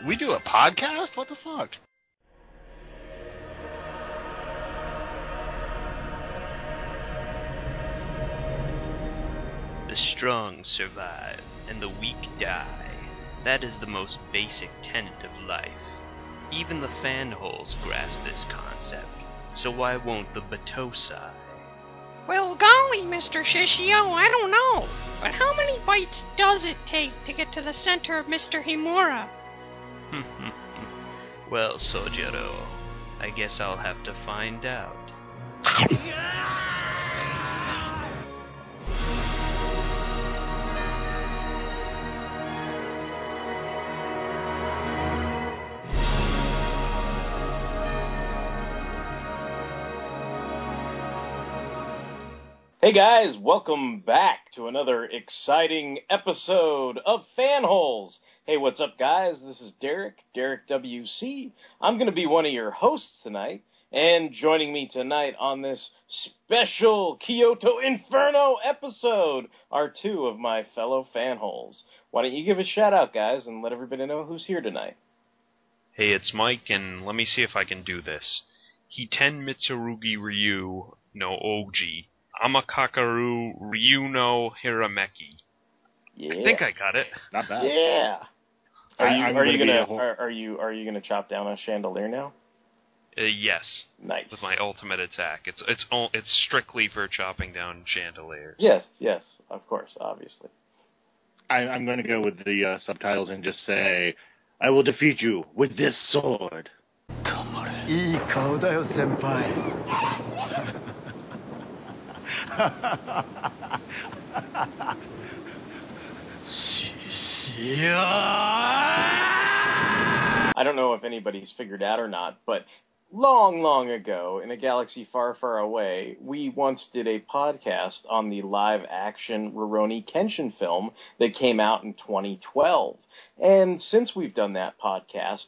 we do a podcast? What the fuck? The strong survive and the weak die. That is the most basic tenet of life. Even the fanholes grasp this concept, so why won't the Battosai? Well, golly, Mr. Shishio, I don't know. But how many bites does it take to get to the center of Mr. Himura? well, Sojiro, I guess I'll have to find out. Hey guys, welcome back to another exciting episode of Fanholes. Hey, what's up guys? This is Derek, Derek WC. I'm going to be one of your hosts tonight, and joining me tonight on this special Kyoto Inferno episode are two of my fellow Fanholes. Why don't you give a shout out guys and let everybody know who's here tonight? Hey, it's Mike, and let me see if I can do this. Hiten Mitsurugi Ryu no Oji Amakakeru Ryuno Hirameki. Yeah. I think I got it. Not bad. Yeah. Are you I'm are you gonna gonna whole- are, are you are you gonna chop down a chandelier now? Uh, yes, Nice. with my ultimate attack. It's it's it's strictly for chopping down chandeliers. Yes, yes, of course, obviously. I, I'm going to go with the uh, subtitles and just say, I will defeat you with this sword. I don't know if anybody's figured out or not, but long, long ago, in a galaxy far, far away, we once did a podcast on the live action Rurouni Kenshin film that came out in 2012. And since we've done that podcast,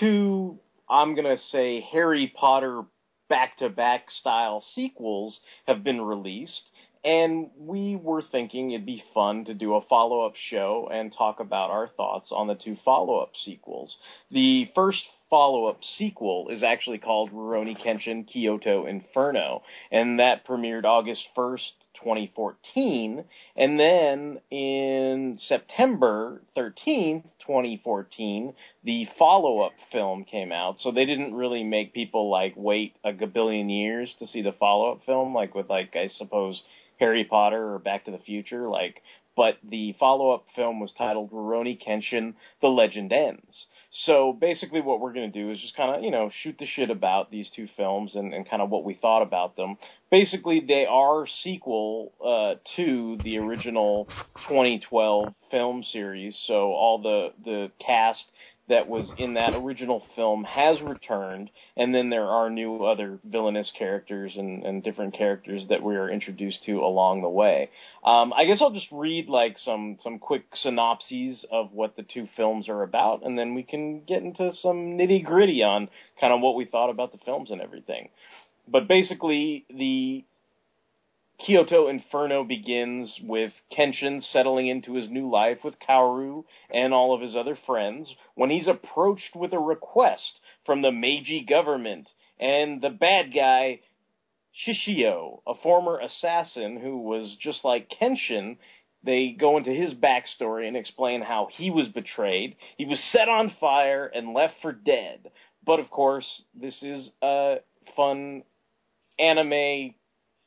two, I'm going to say, Harry Potter back to back style sequels have been released. And we were thinking it'd be fun to do a follow up show and talk about our thoughts on the two follow up sequels. The first follow up sequel is actually called Rurouni Kenshin Kyoto Inferno, and that premiered August 1st, 2014. And then in September 13th, 2014, the follow up film came out. So they didn't really make people like wait a gabillion years to see the follow up film, like with like, I suppose, Harry Potter or Back to the Future, like, but the follow-up film was titled Rurouni Kenshin: The Legend Ends. So basically, what we're going to do is just kind of, you know, shoot the shit about these two films and, and kind of what we thought about them. Basically, they are sequel uh, to the original 2012 film series. So all the the cast that was in that original film has returned, and then there are new other villainous characters and, and different characters that we are introduced to along the way. Um, I guess I'll just read like some some quick synopses of what the two films are about, and then we can get into some nitty gritty on kind of what we thought about the films and everything. But basically, the Kyoto Inferno begins with Kenshin settling into his new life with Kaoru and all of his other friends when he's approached with a request from the Meiji government and the bad guy Shishio, a former assassin who was just like Kenshin. They go into his backstory and explain how he was betrayed. He was set on fire and left for dead but of course, this is a fun anime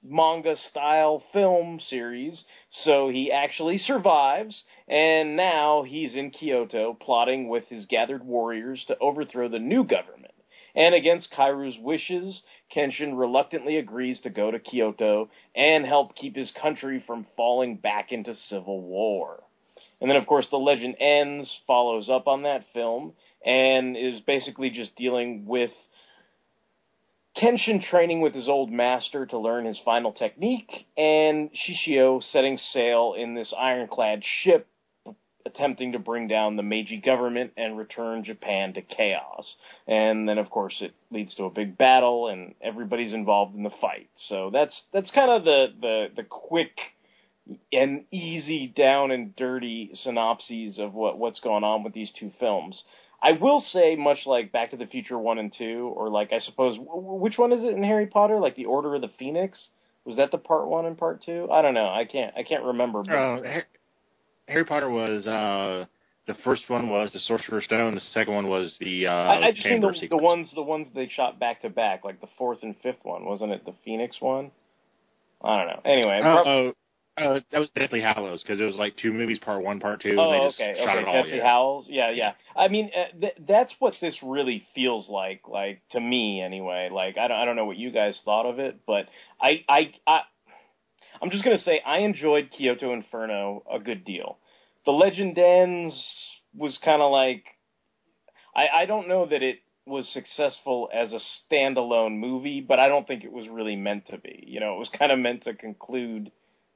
manga style film series, so he actually survives, and now he's in Kyoto plotting with his gathered warriors to overthrow the new government. And against Kaoru's wishes, Kenshin reluctantly agrees to go to Kyoto and help keep his country from falling back into civil war. And then, of course, The Legend Ends follows up on that film and is basically just dealing with Kenshin training with his old master to learn his final technique, and Shishio setting sail in this ironclad ship attempting to bring down the Meiji government and return Japan to chaos. And then of course it leads to a big battle and everybody's involved in the fight. So that's that's kind of the the the quick and easy down and dirty synopses of what what's going on with these two films. I will say, much like Back to the Future one and two, or like I suppose, which one is it in Harry Potter? Like the Order of the Phoenix? Was that the part one and part two? I don't know. I can't. I can't remember. But... Uh, Harry Potter was uh, the first one was the Sorcerer's Stone. The second one was the uh, I, I just mean the, the ones the ones they shot back to back, like the fourth and fifth one, wasn't it? The Phoenix one. I don't know. Anyway, Oh, prob- oh, uh, that was Deathly Hallows because it was like two movies, part one, part two. Oh, and they just okay, shot okay. it all. Deathly yeah. Howls. Yeah, yeah. I mean, uh, th- that's what this really feels like. Like to me, anyway. Like I don't, I don't know what you guys thought of it, but I, I, I, I'm just gonna say I enjoyed Kyoto Inferno a good deal. The Legend Ends was kind of like, I, I don't know that it was successful as a standalone movie, but I don't think it was really meant to be. You know, it was kind of meant to conclude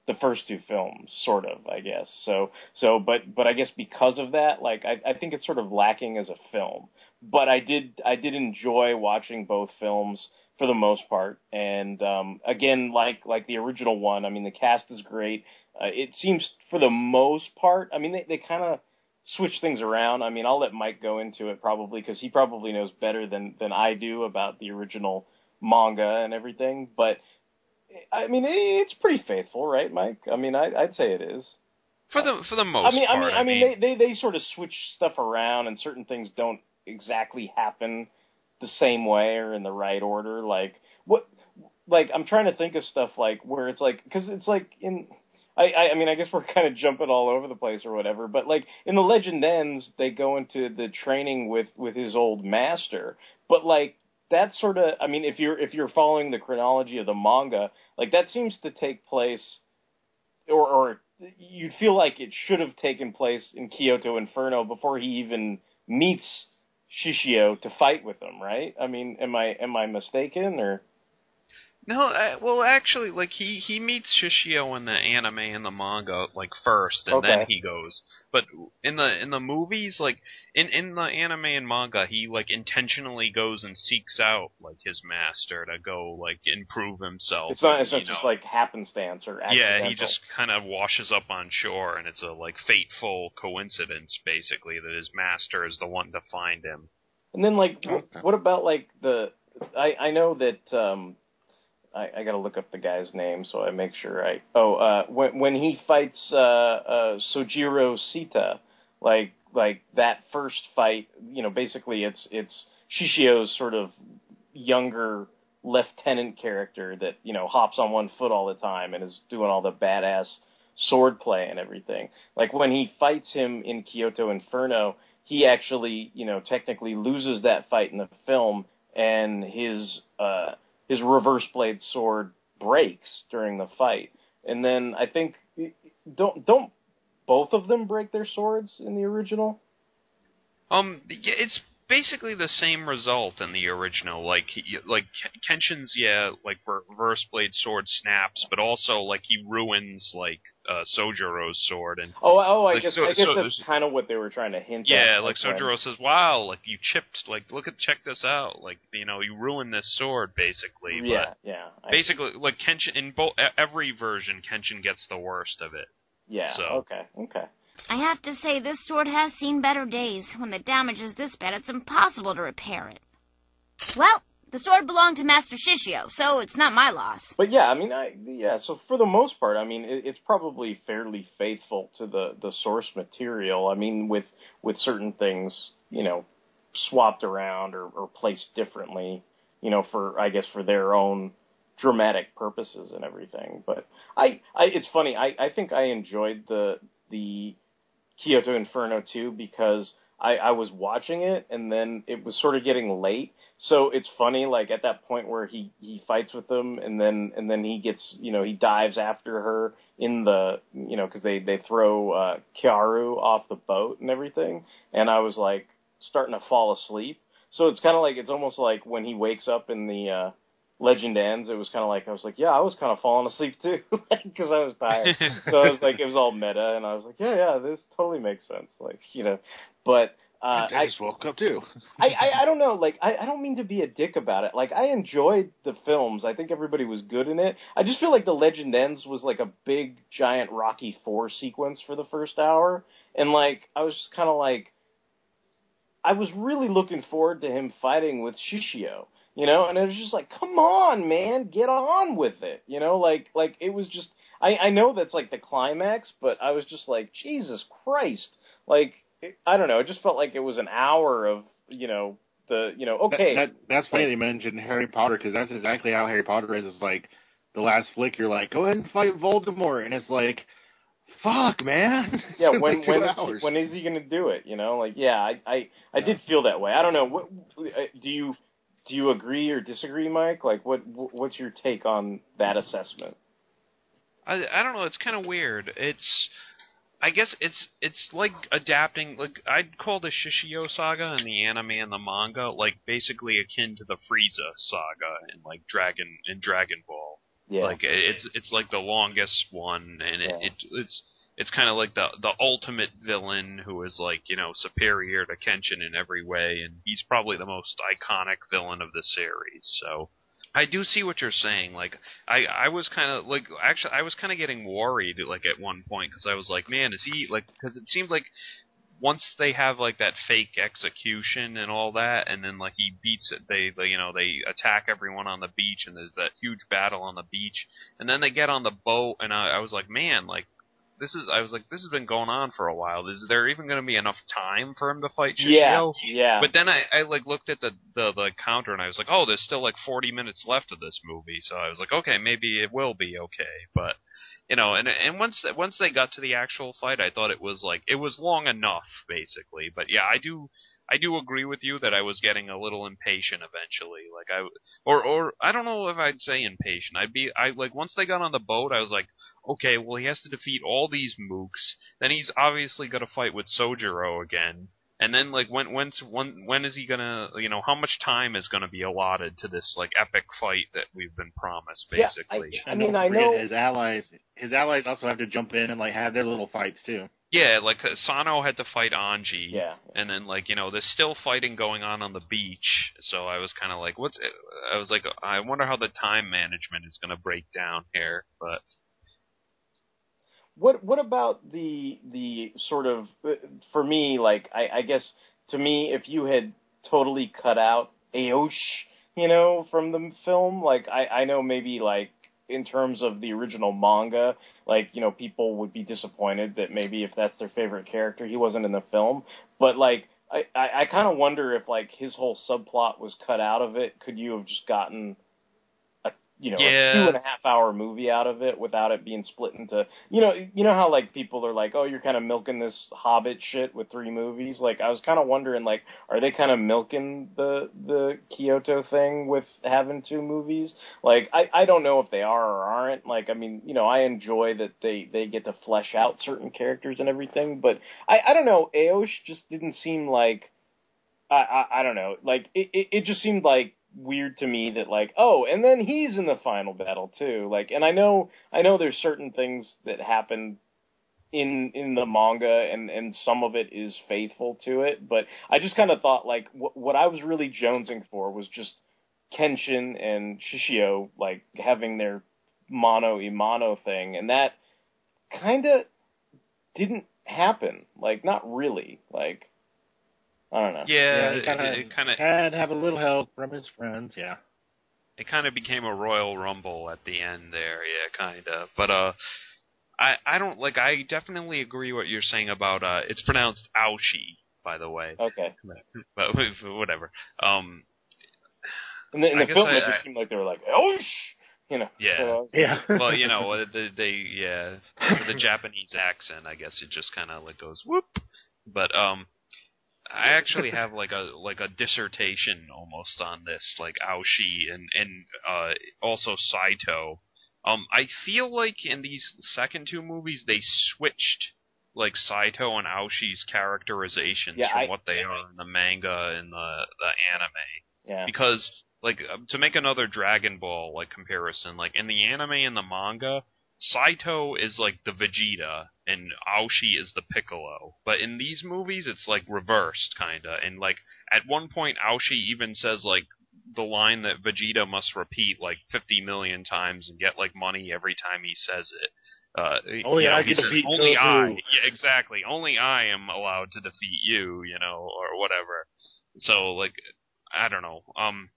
the first two films, sort of, I guess. So, so, but, but I guess because of that, like, I, I think it's sort of lacking as a film. But I did, I did enjoy watching both films for the most part. And um, again, like, like the original one, I mean, the cast is great. Uh, it seems for the most part, I mean, they, they kind of switch things around. I mean, I'll let Mike go into it probably because he probably knows better than than I do about the original manga and everything. But I mean, it's pretty faithful, right, Mike? I mean, I, I'd say it is. For the for the most I mean, part, I mean, I mean, they, they they sort of switch stuff around, and certain things don't exactly happen the same way or in the right order. Like what? Like I'm trying to think of stuff like where it's like because it's like in. I, I, I mean, I guess we're kind of jumping all over the place or whatever, but like in the Legend Ends, they go into the training with with his old master, but like that sort of, I mean, if you're if you're following the chronology of the manga, like that seems to take place, or or you'd feel like it should have taken place in Kyoto Inferno before he even meets Shishio to fight with him, right? I mean, am I am I mistaken or? No, uh, well, actually, like he he meets Shishio in the anime and the manga like first, and then he goes. But in the in the movies, like in in the anime and manga, he like intentionally goes and seeks out like his master to go like improve himself. It's not. It's you not just know. like happenstance or accidental. Yeah, he just kind of washes up on shore, and it's a like fateful coincidence, basically, that his master is the one to find him. And then like, wh- Okay. what about like the? I I know that um, I I got to look up the guy's name so I make sure I. Oh, uh, when when he fights uh, uh, Sojiro Seta, like like that first fight, you know, basically it's it's Shishio's sort of younger lieutenant character that you know hops on one foot all the time and is doing all the badass sword play and everything. Like when he fights him in Kyoto Inferno, he actually, you know, technically loses that fight in the film, and his uh, his reverse blade sword breaks during the fight. And then I think don't don't both of them break their swords in the original? Um, it's basically the same result in the original. Like, he- like Kenshin's, yeah, like reverse blade sword snaps, but also like he ruins like uh, Sojiro's sword, and Oh, oh, I Like, guess so- I guess so that's kind of what they were trying to hint at. yeah, like Sojiro says, "Wow, like you chipped, like look at check this out, like you know you ruined this sword basically." But Yeah, yeah. I- basically, like Kenshin in both every version, Kenshin gets the worst of it. yeah. so- Okay, okay. I have to say, this sword has seen better days. When the damage is this bad, it's impossible to repair it. Well, the sword belonged to Master Shishio, so it's not my loss. But yeah, I mean, I yeah. So for the most part, I mean, it, it's probably fairly faithful to the the source material. I mean, with with certain things, you know, swapped around or, or placed differently, you know, for I guess for their own dramatic purposes and everything. But I, I it's funny. I, I think I enjoyed the the Kyoto Inferno too because I, I was watching it and then it was sort of getting late. So it's funny, like at that point where he, he fights with them and then, and then he gets, you know, he dives after her in the, you know, cause they, they throw, uh, Kaoru off the boat and everything. And I was like starting to fall asleep. So it's kind of like, it's almost like when he wakes up in the, uh, Legend ends, it was kind of like I was like, yeah, I was kind of falling asleep too because I was tired. so I was like, it was all meta, and I was like, yeah, yeah, this totally makes sense. Like, you know, but uh, I just woke up too. I, I I don't know. Like, I I don't mean to be a dick about it. Like, I enjoyed the films. I think everybody was good in it. I just feel like the Legend ends was like a big giant Rocky Four sequence for the first hour, and like I was just kind of like. I was really looking forward to him fighting with Shishio you know, and it was just like, come on, man, get on with it, you know, like like it was just I I know that's like the climax, but I was just like, Jesus Christ, like it, I don't know, it just felt like it was an hour of you know the you know okay. That, that, that's funny they mentioned Harry Potter because that's exactly how Harry Potter is. It's like the last flick, you're like, go ahead and fight Voldemort, and it's like. Fuck, man. Yeah, when like when is, when is he gonna do it? You know, like yeah, I I I did feel that way. I don't know. What uh, do you do you agree or disagree, Mike? Like, what what's your take on that assessment? I I don't know. It's kind of weird. It's I guess it's it's like adapting. Like I'd call the Shishio saga in the anime and the manga like basically akin to the Frieza saga and like Dragon and Dragon Ball. Yeah. Like it's it's like the longest one, and it, Yeah. it it's it's kind of like the the ultimate villain who is like you know superior to Kenshin in every way, and he's probably the most iconic villain of the series. So I do see what you're saying. Like I I was kind of like actually I was kind of getting worried like at one point because I was like, man, is he like because it seemed like once they have like that fake execution and all that, and then like he beats it, they, they you know they attack everyone on the beach, and there's that huge battle on the beach, and then they get on the boat, and I, I was like, man, like this is I was like this has been going on for a while. Is there even going to be enough time for him to fight Shishio? Yeah, yeah. But then I, I like looked at the, the the counter and I was like, oh, there's still like 40 minutes left of this movie. So I was like, okay, maybe it will be okay. But you know, and and once once they got to the actual fight, I thought it was like it was long enough, basically. But yeah, I do I do agree with you that I was getting a little impatient eventually. Like I or or I don't know if I'd say impatient. I'd be I like once they got on the boat, I was like, okay, well he has to defeat all these mooks. Then he's obviously got to fight with Sojiro again. And then like when when's when when is he gonna you know how much time is gonna be allotted to this like epic fight that we've been promised basically? Yeah, basically? I mean, I know- his allies. His allies also have to jump in and like have their little fights too. Yeah, like uh, Sano had to fight Anji. Yeah. And then like you know there's still fighting going on on the beach, so I was kind of like, what's? Uh, I was like, uh, I wonder how the time management is going to break down here. But What what about the the sort of uh, for me like I, I guess to me if you had totally cut out Aosh you know from the film like I I know maybe like in terms of the original manga like you know people would be disappointed that maybe if that's their favorite character he wasn't in the film. But like I I, I kind of wonder if like his whole subplot was cut out of it. Could you have just gotten you know Yeah. a two and a half hour movie out of it without it being split into you know you know how like people are like oh you're kind of milking this Hobbit shit with three movies like I was kind of wondering like are they kind of milking the the Kyoto thing with having two movies like I I don't know if they are or aren't like I mean you know I enjoy that they they get to flesh out certain characters and everything but I I don't know Aosh just didn't seem like I, I I don't know. Like it, it it just seemed like weird to me that like oh and then he's in the final battle too. Like and I know I know there's certain things that happen in in the manga and and some of it is faithful to it, but I just kind of thought like what what I was really jonesing for was just Kenshin and Shishio like having their mono imano thing and that kind of didn't happen. Like not really. Like I don't know. yeah, he it kinda it kind of had to have a little help from his friends. Yeah. it kind of became a royal rumble at the end there. Yeah, kind of. But uh, I I don't like. I definitely agree what you're saying about uh. It's pronounced Aoshi, by the way. Okay. But whatever. Um, In the, in the film, I- it I- just seemed like they were like, sh-, you know. Yeah. So I was like- Yeah. well, you know, uh, they, they yeah, the Japanese accent, I guess it just kind of like goes whoop. But um, I actually have like a like a dissertation almost on this, like Aoshi and and uh also Saito. Um, I feel like in these second two movies they switched like Saito and Aoshi's characterizations Yeah, from I- what they are in the manga and the the anime yeah. because like uh, to make another Dragon Ball like comparison, like in the anime and the manga, Saito is like the Vegeta and Aoshi is the Piccolo. But in these movies, it's like reversed kinda. And like at one point, Aoshi even says like the line that Vegeta must repeat like 50 million times and get like money every time he says it. Uh, Only you know, I he can says, only I, yeah, exactly. Only I am allowed to defeat you, you know, or whatever. So like, I don't know. Um,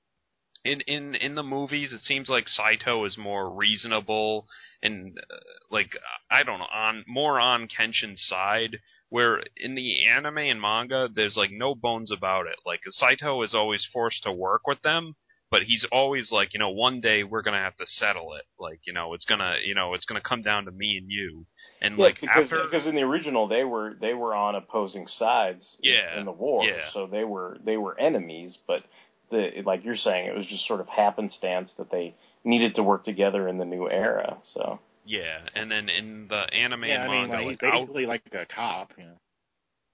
in in in the movies, it seems like Saito is more reasonable and uh, like I don't know on more on Kenshin's side. Where in the anime and manga, there's like no bones about it. Like Saito is always forced to work with them, but he's always like, you know, one day we're gonna have to settle it. Like, you know, it's gonna, you know, it's gonna come down to me and you. And Yeah, like because after, because in the original they were they were on opposing sides in- Yeah, in the war, yeah. so they were they were enemies. But the like you're saying, it was just sort of happenstance that they needed to work together in the new era. So yeah, and then in the anime yeah, and I mean, manga, like, he's like, Ao- basically like a cop. You know.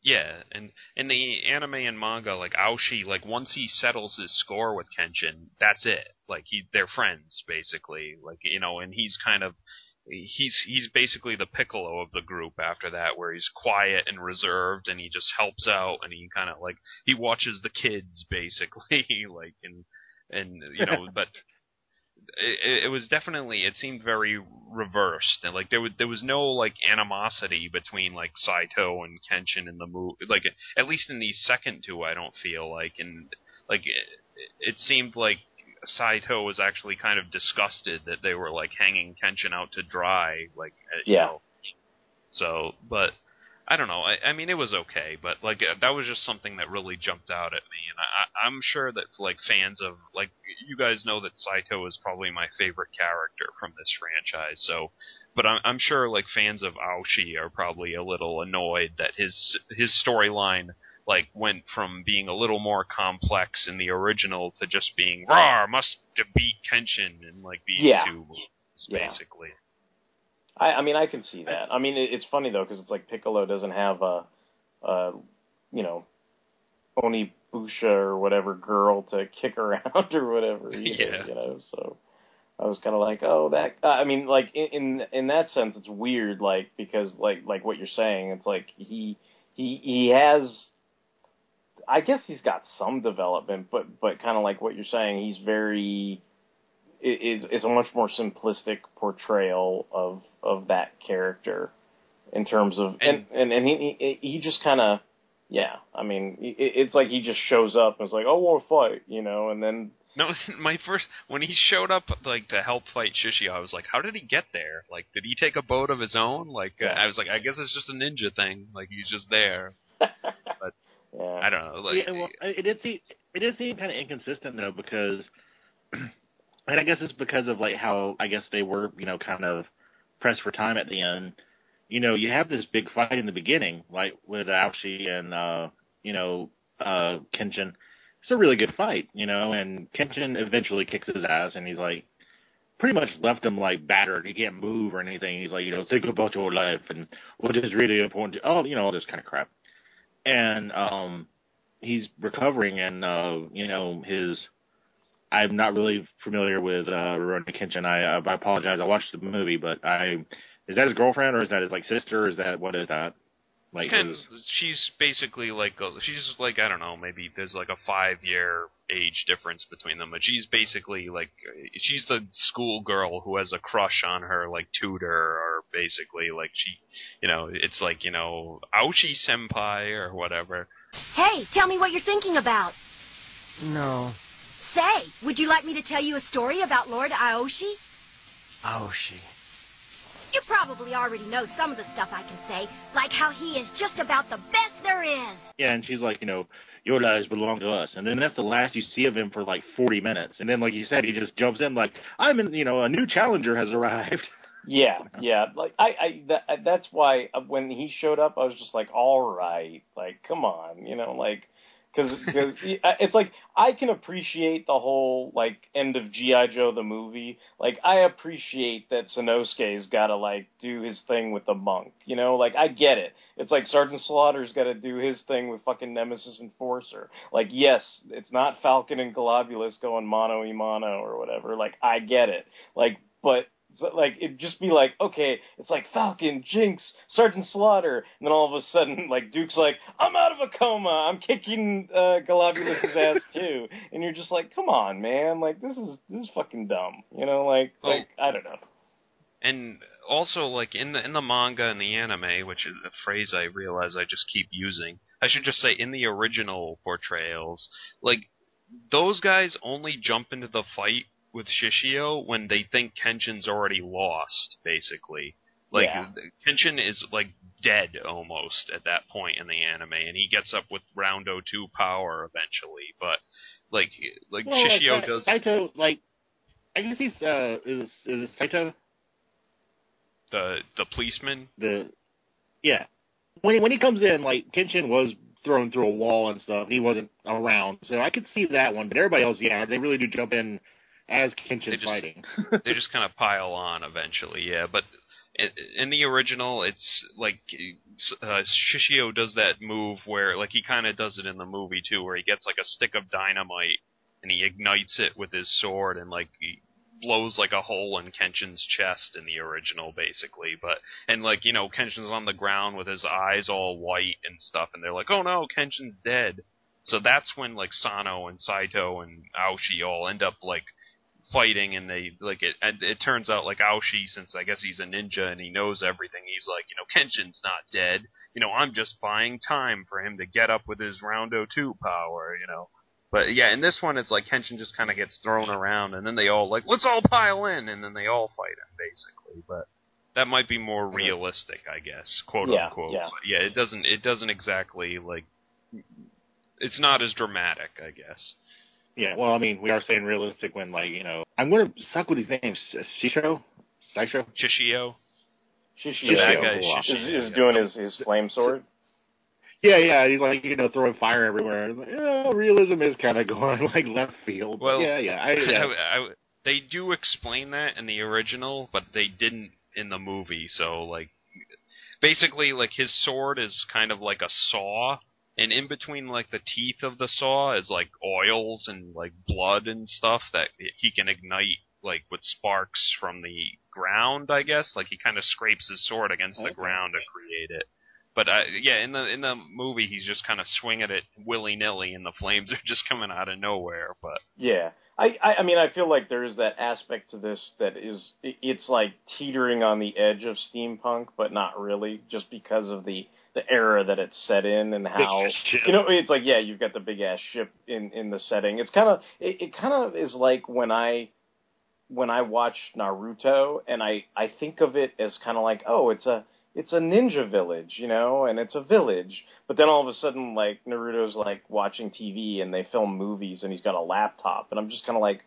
Yeah, and in the anime and manga, like Aoshi, like once he settles his score with Kenshin, that's it. Like he, they're friends basically. Like you know, and he's kind of, he's he's basically the Piccolo of the group after that, where he's quiet and reserved, and he just helps out, and he kind of like he watches the kids basically, like and and you know, but it, it was definitely it seemed very reversed and like there was there was no like animosity between like Saito and Kenshin in the movie like at least in the second two I don't feel like and like it, it seemed like Saito was actually kind of disgusted that they were like hanging Kenshin out to dry like uh, you Yeah. know. so but I don't know. I, I mean, it was okay, but like uh, that was just something that really jumped out at me, and I, I- I'm sure that like fans of like you guys know that Saito is probably my favorite character from this franchise. So, but I'm, I'm sure like fans of Aoshi are probably a little annoyed that his his storyline like went from being a little more complex in the original to just being raw must be Kenshin in like these Yeah. two movies, Yeah. basically. I, I mean, I can see that. I mean, it, it's funny though because it's like Piccolo doesn't have a, a you know, Onibusha or whatever girl to kick around or whatever. Either, Yeah. You know, so I was kind of like, oh, that. Uh, I mean, like in, in in that sense, it's weird, like because like like what you're saying, it's like he he he has. I guess he's got some development, but but kind of like what you're saying, he's very it's it's a much more simplistic portrayal of of that character in terms of and and, and he he, he just kind of yeah I mean it, it's like he just shows up and is like oh, to fight you know and then No, my first when he showed up like to help fight Shishio, I was like, how did he get there? Like, did he take a boat of his own? Like, uh, I was like, I guess it's just a ninja thing. Like, he's just there. But yeah I don't know. Like, yeah, well, it did seem it did seem kind of inconsistent though because, and I guess it's because of like how I guess they were you know kind of pressed for time at the end. You know, you have this big fight in the beginning, like with Aoshi and uh, you know uh, Kenshin. It's a really good fight, you know, and Kenshin eventually kicks his ass, and he's like pretty much left him like battered. He can't move or anything. He's like, you know, think about your life and what is really important. To, oh, you know, all this kind of crap. And um, he's recovering, and uh, you know, his. I'm not really familiar with uh, Rurouni Kenshin. I, I apologize. I watched the movie, but I is that his girlfriend or is that his like sister? Is that what is that? Like kind of, uh, she's basically like a, she's like I don't know maybe there's like a five year age difference between them, but she's basically like she's the school girl who has a crush on her like tutor or basically like she you know it's like you know Aoshi senpai or whatever. Hey, tell me what you're thinking about. No. Say, would you like me to tell you a story about Lord Aoshi? Aoshi. You probably already know some of the stuff I can say, like how he is just about the best there is. Yeah, and she's like, you know, your lives belong to us. And then that's the last you see of him for like 40 minutes. And then, like you said, he just jumps in like, I'm in, you know, a new challenger has arrived. Yeah, yeah. Like I, I that, that's why uh, when he showed up, I was just like, all right, like come on, you know, like because it's like I can appreciate the whole like end of GI Joe the movie. Like I appreciate that Sanosuke's got to like do his thing with the monk. You know, like I get it. It's like Sergeant Slaughter's got to do his thing with fucking Nemesis Enforcer. Like yes, it's not Falcon and Golobulus going mano y mano or whatever. Like I get it. Like but like it'd just be like, okay, it's like Falcon, Jinx, Sergeant Slaughter, and then all of a sudden, like Duke's like, I'm out of a coma, I'm kicking uh, Golobulus's ass too, and you're just like, come on, man, like this is this is fucking dumb, you know, like Well- like I don't know. and also like in the in the manga and the anime, which is a phrase I realize I just keep using. I should just say in the original portrayals, like those guys only jump into the fight with Shishio when they think Kenshin's already lost, basically. Like Yeah. Kenshin is like dead almost at that point in the anime, and he gets up with Roundo two power eventually. But like like Well, Shishio uh, does Saito, like, I guess he's, uh, is, is it Saito? the the policeman. The, yeah. When he, when he comes in, like, Kenshin was thrown through a wall and stuff. He wasn't around. So I could see that one. But everybody else, yeah, they really do jump in as Kenshin's They just- fighting. they just kind of pile on eventually, yeah. But in, the original, it's like uh, Shishio does that move where, like, he kind of does it in the movie too, where he gets like a stick of dynamite and he ignites it with his sword and like he blows like a hole in Kenshin's chest in the original, basically. But and like you know, Kenshin's on the ground with his eyes all white and stuff, and they're like, "Oh no, Kenshin's dead." So that's when like Sano and Saito and Aoshi all end up like fighting and they like it and it turns out like Aoshi since I guess he's a ninja and he knows everything he's like you know Kenshin's not dead. You know I'm just buying time for him to get up with his Roundo 2 power you know. But yeah in this one it's like Kenshin just kind of gets thrown around and then they all like let's all pile in and then they all fight him basically. But that might be more realistic I guess quote Yeah, unquote. yeah. But yeah it doesn't it doesn't exactly like it's not as dramatic I guess Yeah, well, I mean, we are saying realistic when, like, you know, I'm going to suck with his name. S- Shisho? Shisho? Shishio Shishio That Shishio. guy Wow. is, Shishio. is doing his his flame sword. Yeah, yeah, he's like, you know, throwing fire everywhere. Like, yeah, realism is kind of going, like, left field. Well, yeah, yeah. I, yeah. I- I- they do explain that in the original, but they didn't in the movie. So like, basically, like his sword is kind of like a saw, and in between like the teeth of the saw is like oils and like blood and stuff that he can ignite like with sparks from the ground. I guess like he kind of scrapes his sword against the Okay. ground to create it. But uh, yeah, in the in the movie, he's just kind of swinging it willy nilly, and the flames are just coming out of nowhere. But Yeah, I, I I mean I feel like there is that aspect to this that is it's like teetering on the edge of steampunk, but not really, just because of the the era that it's set in and how you know it's like yeah you've got the big ass ship in in the setting. It's kind of it, it kind of is like when I when I watch Naruto and I I think of it as kind of like oh it's a it's a ninja village, you know, and it's a village. But then all of a sudden, like Naruto's like watching TV and they film movies, and he's got a laptop, and I'm just kind of like,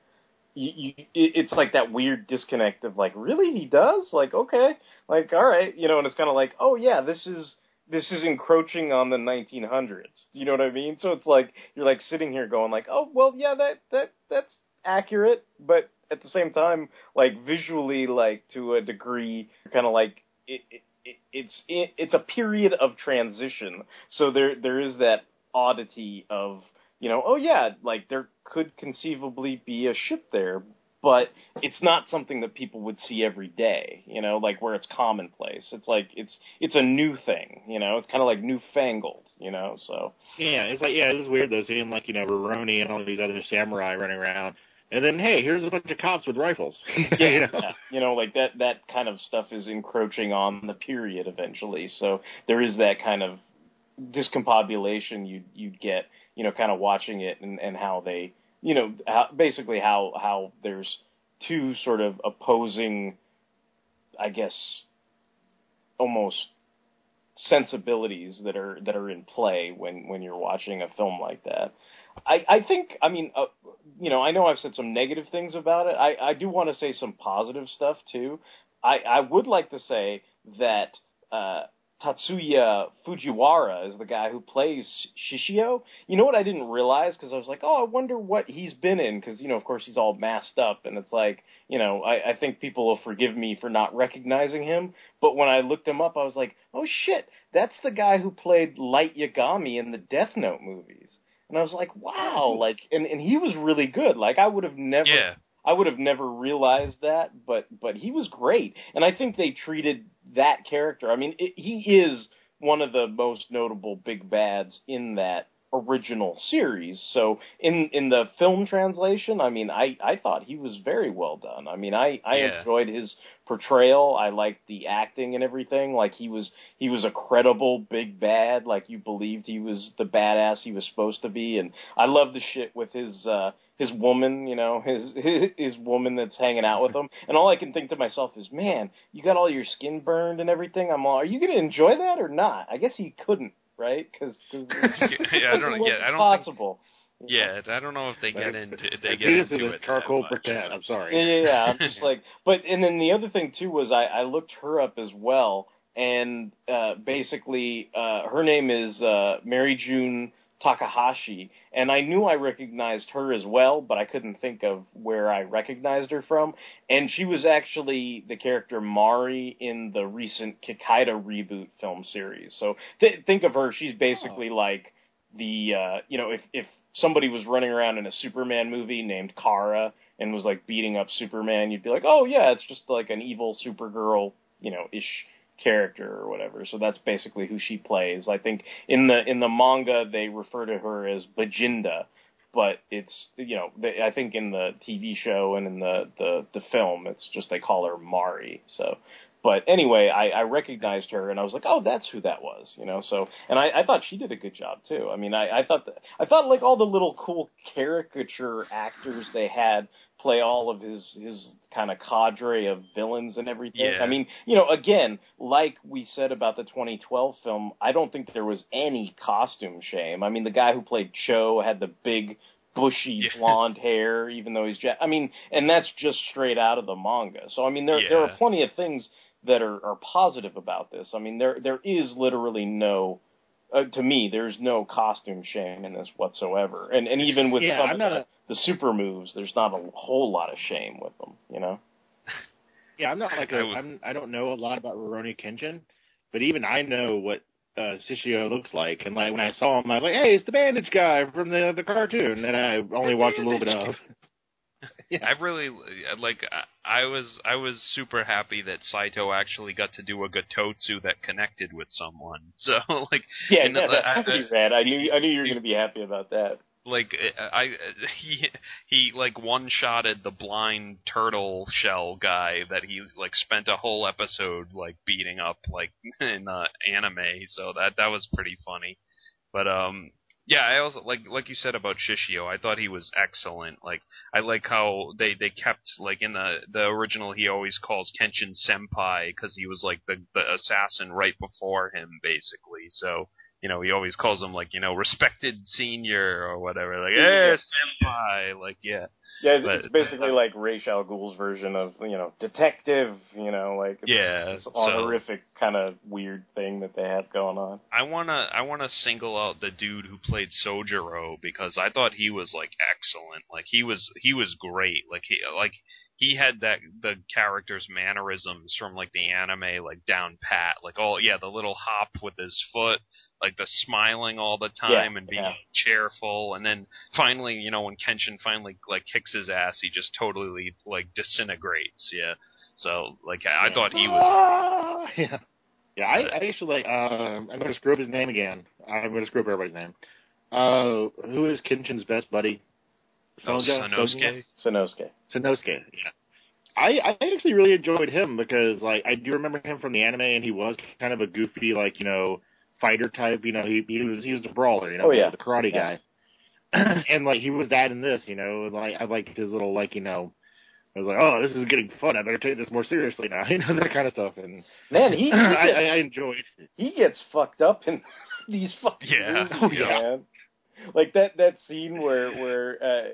you, you, it's like that weird disconnect of like, really, he does? Like, okay, like, all right, you know, and it's kind of like, oh yeah, this is this is encroaching on the 1900s. You know what I mean? So it's like you're like sitting here going like, oh well, yeah, that that that's accurate, but at the same time, like visually, like to a degree, kind of like it, it, it it's it, it's a period of transition. So there there is that oddity of you know, oh yeah, like there could conceivably be a ship there, but it's not something that people would see every day, you know, like where it's commonplace. It's like it's it's a new thing, you know. It's kind of like newfangled, you know. So Yeah, it's like yeah, it's weird though seeing like you know Rurouni and all these other samurai running around, and then hey, here's a bunch of cops with rifles. yeah, you know? yeah, you know, like that that kind of stuff is encroaching on the period eventually. So there is that kind of discombobulation you you'd get, you know, kind of watching it and and how they, you know, how, basically how how there's two sort of opposing, I guess, almost sensibilities that are that are in play when when you're watching a film like that. I I think I mean uh, you know I know I've said some negative things about it. I I do want to say some positive stuff too. I I would like to say that uh Tatsuya Fujiwara is the guy who plays Shishio. You know what I didn't realize because I was like, oh, I wonder what he's been in because you know, of course, he's all masked up, and it's like, you know, I, I think people will forgive me for not recognizing him. But when I looked him up, I was like, oh shit, that's the guy who played Light Yagami in the Death Note movies. And I was like, wow, like, and and he was really good. Like, I would have never. Yeah. I would have never realized that, but but he was great, and I think they treated that character. I mean, it, he is one of the most notable big bads in that original series. So in in the film translation, I mean, I I thought he was very well done. I mean, I I Yeah. enjoyed his portrayal. I liked the acting and everything. Like he was he was a credible big bad. Like you believed he was the badass he was supposed to be. And I love the shit with his uh his woman, you know, his his, his woman that's hanging out with him. And all I can think to myself is, man, you got all your skin burned and everything. I'm all, are you going to enjoy that or not? I guess he couldn't, right? Because yeah, I don't. Yeah, I don't possible. think. Yeah, I don't know if they get into if they get into it. charcoal much. pretend. I'm sorry. Yeah, yeah, yeah. I'm just like, but and then the other thing too was I, I looked her up as well, and uh, basically uh, her name is uh, Maryjun Takahashi, and I knew I recognized her as well, but I couldn't think of where I recognized her from. And she was actually the character Mari in the recent Kikaider reboot film series. So th- think of her; she's basically like the uh, you know if if somebody was running around in a Superman movie named Kara and was like beating up Superman, you'd be like, oh yeah, it's just like an evil Supergirl, you know, ish character or whatever. So that's basically who she plays. I think in the in the manga they refer to her as Bijinda, but it's you know they, I think in the TV show and in the the the film it's just they call her Mari. So. But anyway, I, I recognized her and I was like, oh, that's who that was, you know. So, and I, I thought she did a good job too. I mean, I, I thought that, I thought like all the little cool caricature actors they had play all of his his kind of cadre of villains and everything. Yeah. I mean, you know, again, like we said about the 2012 film, I don't think there was any costume shame. I mean, the guy who played Cho had the big bushy Yeah. blonde hair, even though he's. Ja- I mean, and that's just straight out of the manga. So I mean, there there are plenty of things that are, are positive about this. I mean, there there is literally no. Uh, to me, there's no costume shame in this whatsoever, and and even with Yeah, some I'm of not the, a- the super moves, there's not a whole lot of shame with them, you know. Yeah, I'm not like a, I would- I'm, I don't know a lot about Rurouni Kenshin, but even I know what uh, Shishio looks like. And like when I saw him, I was like, hey, it's the bandage guy from the the cartoon. And I only watched a little bit of. yeah. I really like. I was I was super happy that Saito actually got to do a Gatotsu that connected with someone. So like, Yeah, yeah, uh, that's I- rad. I knew I knew you were going to be happy about that. like I he he like one shotted the blind turtle shell guy that he like spent a whole episode like beating up like in the anime so that that was pretty funny but um yeah I also like like you said about Shishio I thought he was excellent. Like I like how they they kept like in the the original he always calls Kenshin senpai cuz he was like the the assassin right before him basically. So you know, he always calls him like, you know, respected senior or whatever. Like, hey, senpai. Like, yeah. Yeah, But- it's basically like Ra's al Ghul's version of you know detective. You know, like it's, Yeah, it's a so- horrific kind of weird thing that they have going on. I wanna, I wanna single out the dude who played Sojiro because I thought he was like excellent. Like he was, he was great. Like he, like he had that the character's mannerisms from like the anime, like down pat. Like all, yeah, the little hop with his foot, like the smiling all the time Yeah, and being yeah. cheerful, and then finally, you know, when Kenshin finally like kicks his ass, he just totally like disintegrates. Yeah. So like I, I thought he was. Ah! yeah. Yeah, I, I actually like. Um, I'm going to screw up his name again. I'm going to screw up everybody's name. Uh, who is Kenshin's best buddy? Oh, Sonja? Sanosuke? Sanosuke. Sanosuke. Yeah. I I actually really enjoyed him because like I do remember him from the anime and he was kind of a goofy like you know fighter type. You know he he was he was a brawler. You know Oh, yeah. the karate Yeah. guy. and like he was that in this. You know like I liked his little like you know I was like, oh, this is getting fun. I better take this more seriously now. You know that kind of stuff. And Man, he, he I, gets, I, I enjoyed. he gets fucked up in these fucking Yeah. movies, Oh, yeah. man. Like that that scene where where uh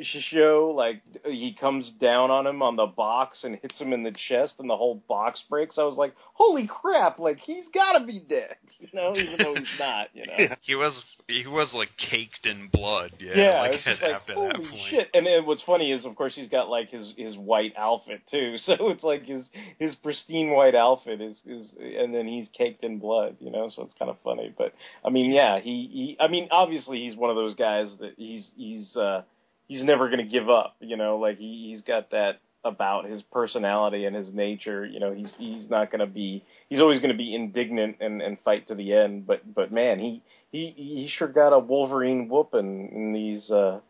Shisho like he comes down on him on the box and hits him in the chest and the whole box breaks. I was like, "Holy crap, like he's got to be dead." You know, even though he's not, you know. Yeah. He was he was like caked in blood. Yeah, Yeah, like it's like after holy that point. shit. And then what's funny is, of course, he's got like his his white outfit too. So it's like his his pristine white outfit is is, and then he's caked in blood. You know, so it's kind of funny. But I mean, yeah, he he. I mean, obviously, he's one of those guys that he's he's uh he's never going to give up. You know, like he he's got that about his personality and his nature. You know, he's he's not going to be. He's always going to be indignant and and fight to the end. But but man, he he he sure got a Wolverine whooping in these uh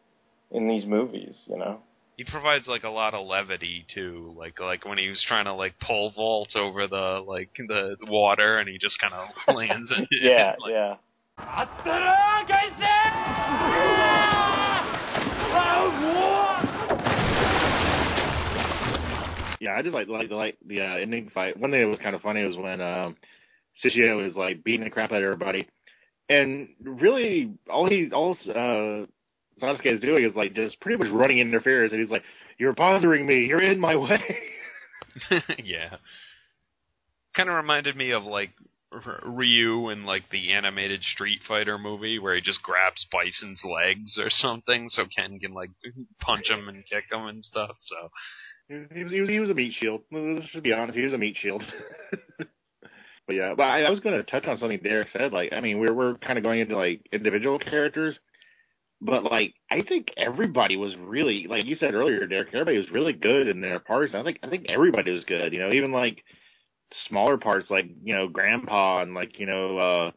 in these movies. You know. He provides like a lot of levity too, like like when he was trying to like pole vault over the like the water, and he just kind of lands in it. Yeah, like, yeah. Yeah, I just like like like the uh, ending fight. One thing that was kind of funny was when um, Shishio was like beating the crap out of everybody, and really all he all uh, Sasuke is doing is like just pretty much running interference, and he's like, "You're bothering me. You're in my way." yeah. Kind of reminded me of like Ryu in like the animated Street Fighter movie where he just grabs Bison's legs or something so Ken can like punch him and kick him and stuff. So He was, he was he was a meat shield. Let's just be honest, he was a meat shield. but yeah, but I, I was going to touch on something Derek said. Like, I mean, we're we're kind of going into like individual characters, but like I think everybody was really like you said earlier, Derek. Everybody was really good in their parts. I think I think everybody was good. You know, even like smaller parts like you know Grandpa and like you know uh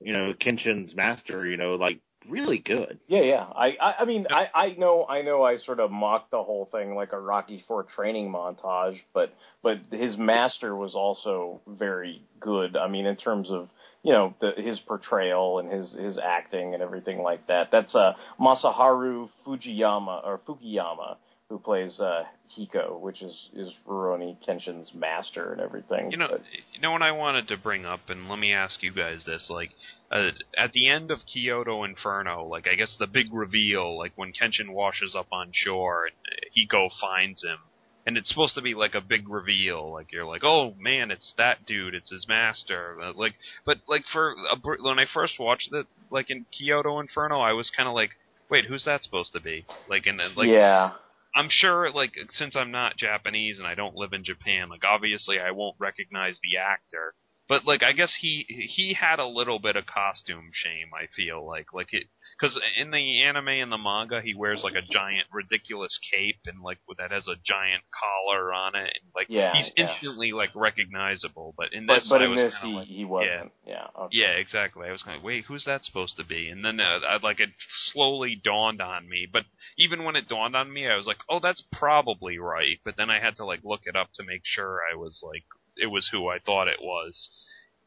you know Kenshin's master. You know, like really good. Yeah, yeah. I, I, I mean, I, I know, I know. I sort of mocked the whole thing like a Rocky Four training montage, but, but his master was also very good. I mean, in terms of you know the, his portrayal and his his acting and everything like that. That's uh, Masaharu Fujiyama or Fukuyama who plays uh, Hiko, which is is Rurouni Kenshin's master and everything. you know, But- you know what I wanted to bring up, and let me ask you guys this: like, uh, at the end of Kyoto Inferno, like I guess the big reveal, like when Kenshin washes up on shore and Hiko finds him, and it's supposed to be like a big reveal, like you're like, oh man, it's that dude, it's his master, uh, like, but like for a, when I first watched it, like in Kyoto Inferno, I was kind of like, wait, who's that supposed to be? Like, and like, yeah. I'm sure, like, since I'm not Japanese and I don't live in Japan, like, obviously I won't recognize the actor. But like, I guess he he had a little bit of costume shame. I feel like, like it, because in the anime and the manga, he wears like a giant, ridiculous cape and like that has a giant collar on it, and like Yeah, he's yeah. instantly like recognizable. But in But this, but I in was this he like, he wasn't. Yeah. okay. yeah, exactly. I was kind of wait, who's that supposed to be? And then uh, I like it slowly dawned on me. But even when it dawned on me, I was like, oh, that's probably right. But then I had to like look it up to make sure I was like it was who I thought it was.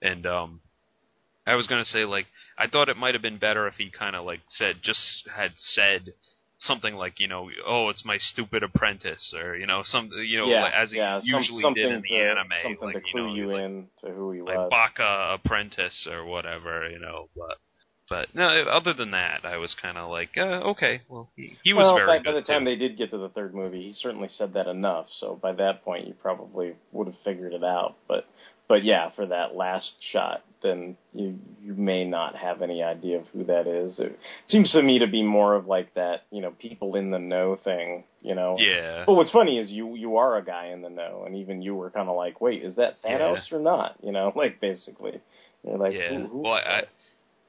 And um, I was gonna say like I thought it might have been better if he kind of like said just had said something like you know oh it's my stupid apprentice or you know some you know yeah, as he yeah, usually something did in the to, anime like you know you like, in to who he like was. Baka apprentice or whatever, you know. But but no, other than that, I was kind of like, uh, okay, well, he, he was well, very by, good. by the time too. they did get to the third movie, he certainly said that enough. So by that point, you probably would have figured it out. But but yeah, for that last shot, then you you may not have any idea of who that is. It seems to me to be more of like that, you know, people in the know thing. You know. yeah, But what's funny is you you are a guy in the know, and even you were kind of like, wait, is that Thanos or not? You know, like basically, you're like, yeah. who, who well, I?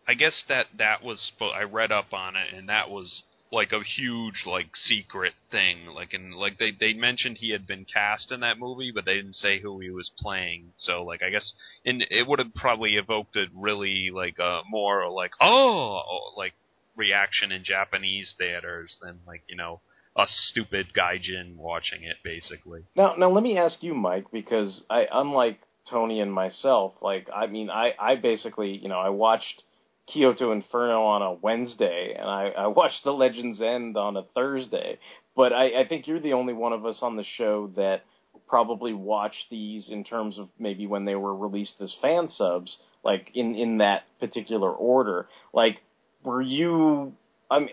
I guess that that was I read up on it, and that was like a huge like secret thing. Like and like they they mentioned he had been cast in that movie, but they didn't say who he was playing. So like I guess and it would have probably evoked a really like uh more like oh like reaction in Japanese theaters than like you know a stupid gaijin watching it basically. Now, now let me ask you, Mike, because I, unlike Tony and myself, like I mean, I, I basically, you know, I watched Kyoto Inferno on a Wednesday, and I, I watched The Legend Ends on a Thursday. But I, I think you're the only one of us on the show that probably watched these in terms of maybe when they were released as fan subs, like in in that particular order. Like, were you? I mean,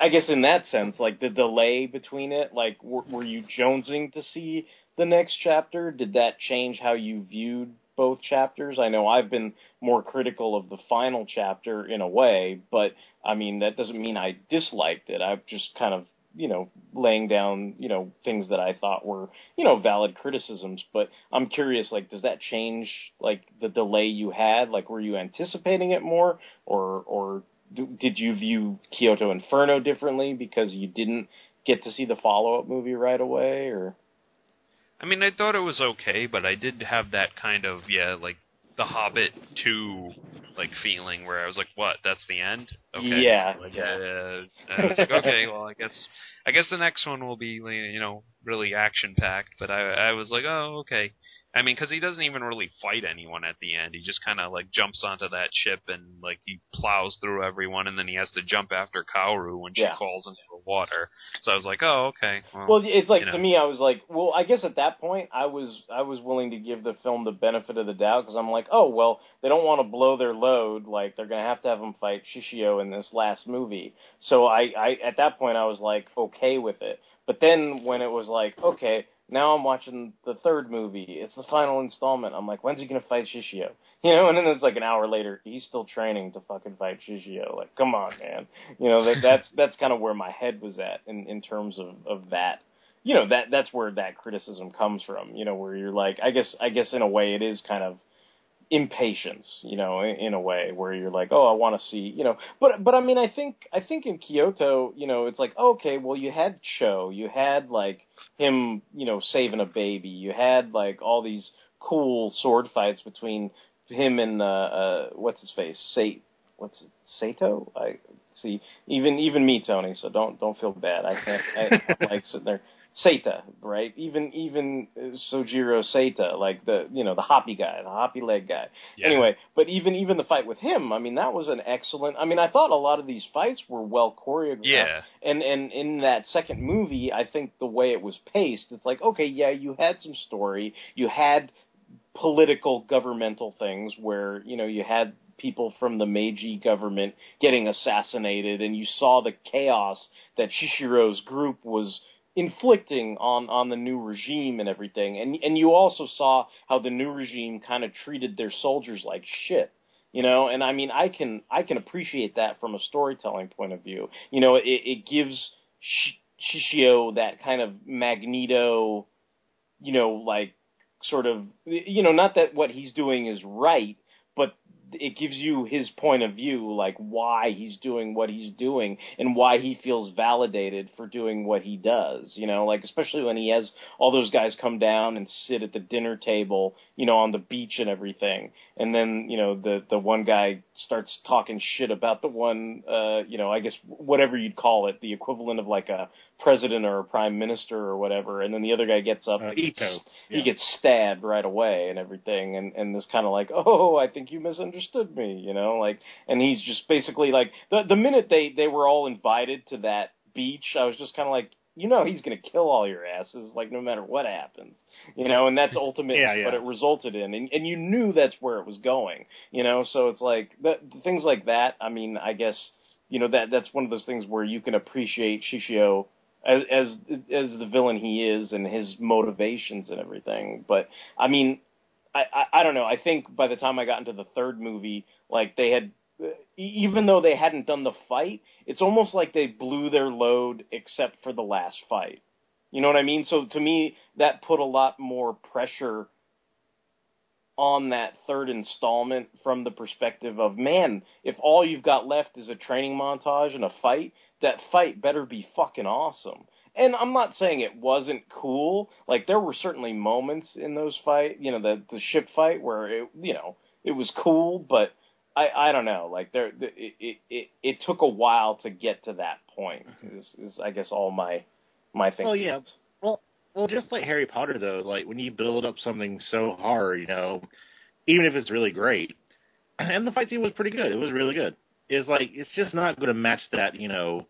I guess in that sense, like the delay between it, like were, were you jonesing to see the next chapter? Did that change how you viewed both chapters? I know I've been more critical of the final chapter in a way, but I mean that doesn't mean I disliked it. I've just kind of you know laying down you know things that I thought were you know valid criticisms. But I'm curious, like, does that change like the delay you had? Like, were you anticipating it more, or or did you view Kyoto Inferno differently because you didn't get to see the follow up movie right away, or? I mean, I thought it was okay, but I did have that kind of yeah, like the Hobbit two like feeling where I was like, "What? That's the end?" Okay. Yeah. Like, yeah. Uh, I was like, "Okay, well, I guess I guess the next one will be you know really action packed." But I I was like, "Oh, okay." I mean, because he doesn't even really fight anyone at the end. He just kind of like jumps onto that ship and like he plows through everyone, and then he has to jump after Kaoru when she Yeah. falls into the water. So I was like, "Oh, okay." Well, Well, it's like you know. to me, I was like, well, I guess at that point, I was I was willing to give the film the benefit of the doubt because I'm like, oh well, they don't want to blow their load, like they're gonna have to have him fight Shishio in this last movie. So I, I at that point, I was like okay with it. But then when it was like, okay, now I'm watching the third movie, it's the final installment. I'm like, when's he gonna fight Shishio? You know, and then it's like an hour later, he's still training to fucking fight Shishio. Like, come on, man. You know, that, that's that's kind of where my head was at in in terms of of that you know that that's where that criticism comes from you know where you're like i guess i guess in a way it is kind of impatience you know in, a way where you're like oh i want to see you know. But but i mean i think i think in kyoto you know it's like okay well you had cho you had like him you know saving a baby you had like all these cool sword fights between him and uh uh what's his face Sate what's it Sato? I see even even me Tony so don't don't feel bad. I can't I, I'm like sitting there Seta, right? Even even uh, Sojiro Seta, like the you know the hoppy guy, the hoppy leg guy. Yeah. Anyway, but even even the fight with him, I mean that was an excellent. I mean I thought a lot of these fights were well choreographed. Yeah. And and in that second movie, I think the way it was paced, it's like okay, yeah, you had some story, you had political governmental things where you know you had people from the Meiji government getting assassinated, and you saw the chaos that Shishio's group was inflicting on on the new regime and everything. And and you also saw how the new regime kind of treated their soldiers like shit you know? And i mean i can i can appreciate that from a storytelling point of view. You know it it gives Sh- shishio that kind of magneto you know like sort of you know not that what he's doing is right it gives you his point of view, like why he's doing what he's doing and why he feels validated for doing what he does. You know, like especially when he has all those guys come down and sit at the dinner table, you know, on the beach and everything, and then you know the the one guy starts talking shit about the one, uh, you know, I guess whatever you'd call it, the equivalent of like a president or a prime minister or whatever, and then the other guy gets up, Uh, he gets- Yeah. he gets stabbed right away and everything, and and this kind of like, oh, I think you misunderstood me, you know, like, and he's just basically like the the minute they they were all invited to that beach, I was just kind of like. You know he's gonna kill all your asses, like no matter what happens, you know, and that's ultimately Yeah, yeah. what it resulted in, and and you knew that's where it was going, you know, so it's like that, things like that. I mean, I guess you know that that's one of those things where you can appreciate Shishio as as as the villain he is and his motivations and everything. But I mean, I, I I don't know. I think by the time I got into the third movie, like they had, even though they hadn't done the fight, it's almost like they blew their load except for the last fight. You know what I mean? So to me, that put a lot more pressure on that third installment from the perspective of man, if all you've got left is a training montage and a fight, that fight better be fucking awesome. And I'm not saying it wasn't cool. Like there were certainly moments in those fight, you know, the the ship fight where it, you know, it was cool, but I I don't know. Like there, the- it it it, it took a while to get to that point. Mm-hmm. Is is I guess all my my thinking. Well, yeah. Well, just like Harry Potter, though, like when you build up something so hard, you know, even if it's really great, and the fight scene was pretty good. It was really good. It's like it's just not going to match that, you know,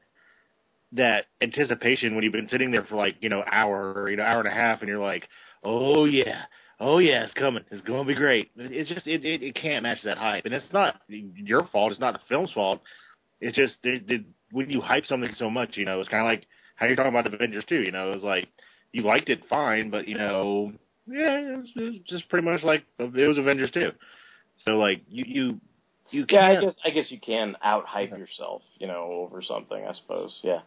that anticipation when you've been sitting there for like you know hour or you know hour and a half, and you're like, oh yeah, oh yeah, it's coming, it's going to be great. It's just it, it it can't match that hype, and it's not your fault. It's not the film's fault. It's just it, it, when you hype something so much, you know, it's kind of like how you're talking about Avengers too. You know, it was like you liked it fine, but you know, yeah, it was, just pretty much like it was Avengers too. So like you you you can't. I guess I guess you can out hype yourself, you know, over something. I suppose. Yeah.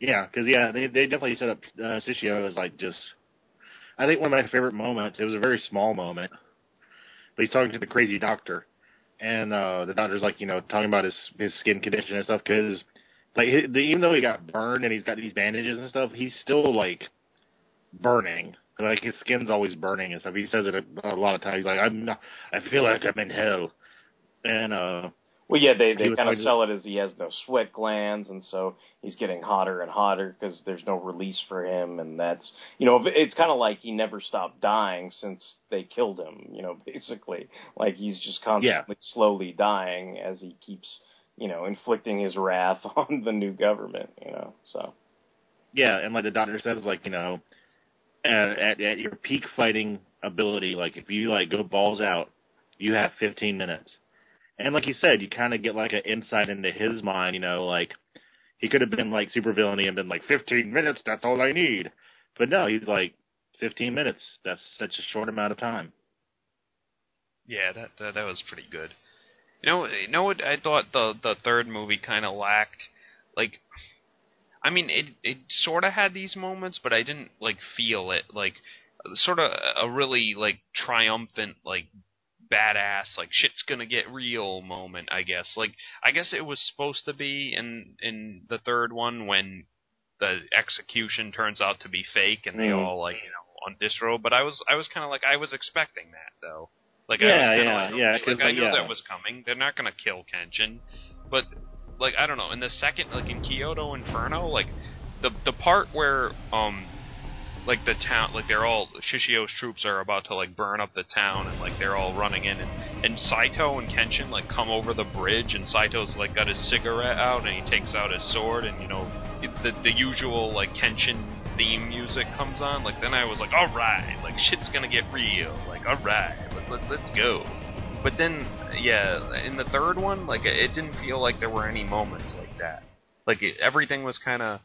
Yeah, because yeah, they they definitely set up uh, Shishio as like just. I think one of my favorite moments. It was a very small moment, but he's talking to the crazy doctor, and uh the doctor's like you know talking about his his skin condition and stuff because like even though he got burned and he's got these bandages and stuff, he's still like burning. Like his skin's always burning and stuff. He says it a, a lot of times. He's like, I'm not, I feel like I'm in hell, and uh Well, yeah, they they kind of sell it as he has no sweat glands, and so he's getting hotter and hotter because there's no release for him, and that's you know it's kind of like he never stopped dying since they killed him. You know, basically, like he's just constantly slowly dying as he keeps you know inflicting his wrath on the new government. You know, so Yeah, and like the doctor says, like you know, at, at at your peak fighting ability, like if you like go balls out, you have 15 minutes. And like you said, you kind of get like an insight into his mind. You know, like he could have been like super villainy and been like 15 minutes. That's all I need. But no, he's like 15 minutes. That's such a short amount of time. Yeah, that that, that was pretty good. You know, you know what I thought the the third movie kind of lacked. Like, I mean, it it sort of had these moments, but I didn't like feel it. Like, sort of a really like triumphant like badass like shit's gonna get real moment i guess like i guess it was supposed to be in in the third one when the execution turns out to be fake and they Mm. all like you know on distro but i was i was kind of like i was expecting that though like I was Yeah, kinda yeah, like, yeah, like I knew yeah. that was coming. They're not gonna kill Kenshin, but like I don't know. In the second, like in Kyoto Inferno, like the the part where um like the town, like they're all Shishio's troops are about to like burn up the town, and like they're all running in, and and Saito and Kenshin like come over the bridge, and Saito's like got his cigarette out, and he takes out his sword, and you know the the usual like Kenshin theme music comes on. Like then I was like, all right, like shit's gonna get real. Like all right, let, let, let's go. But then, yeah, in the third one, like it it didn't feel like there were any moments like that. Like it, everything was kind of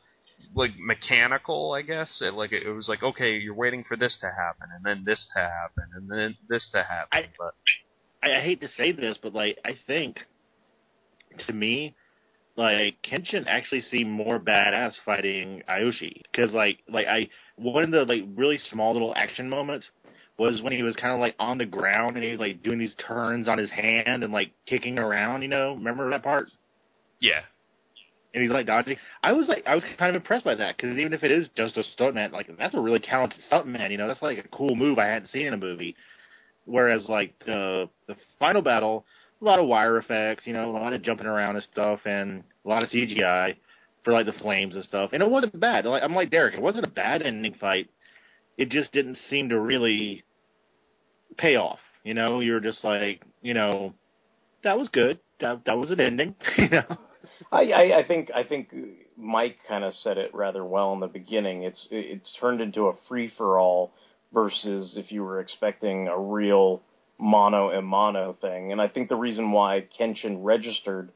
like mechanical, I guess. It, like it, it was like, okay, you're waiting for this to happen, and then this to happen, and then this to happen. but I, I hate to say this, but like I think to me, like Kenshin actually seemed more badass fighting Aoshi because like like I one of the like really small little action moments was when he was kind of like on the ground and he was like doing these turns on his hand and like kicking around. You know, remember that part? yeah, And he's like dodging. I was like, I was kind of impressed by that because even if it is just a stuntman, like that's a really talented stuntman. You know, that's like a cool move I hadn't seen in a movie. Whereas like the the final battle, a lot of wire effects, you know, a lot of jumping around and stuff, and a lot of CGI for like the flames and stuff. And it wasn't bad. Like I'm like Derek, it wasn't a bad ending fight. It just didn't seem to really pay off. You know, you're just like, you know, that was good. That that was an ending. you know. I, I, I think I think Mike kind of said it rather well in the beginning. It's it's turned into a free for all versus if you were expecting a real mono and mono thing. And I think the reason why Kenshin registered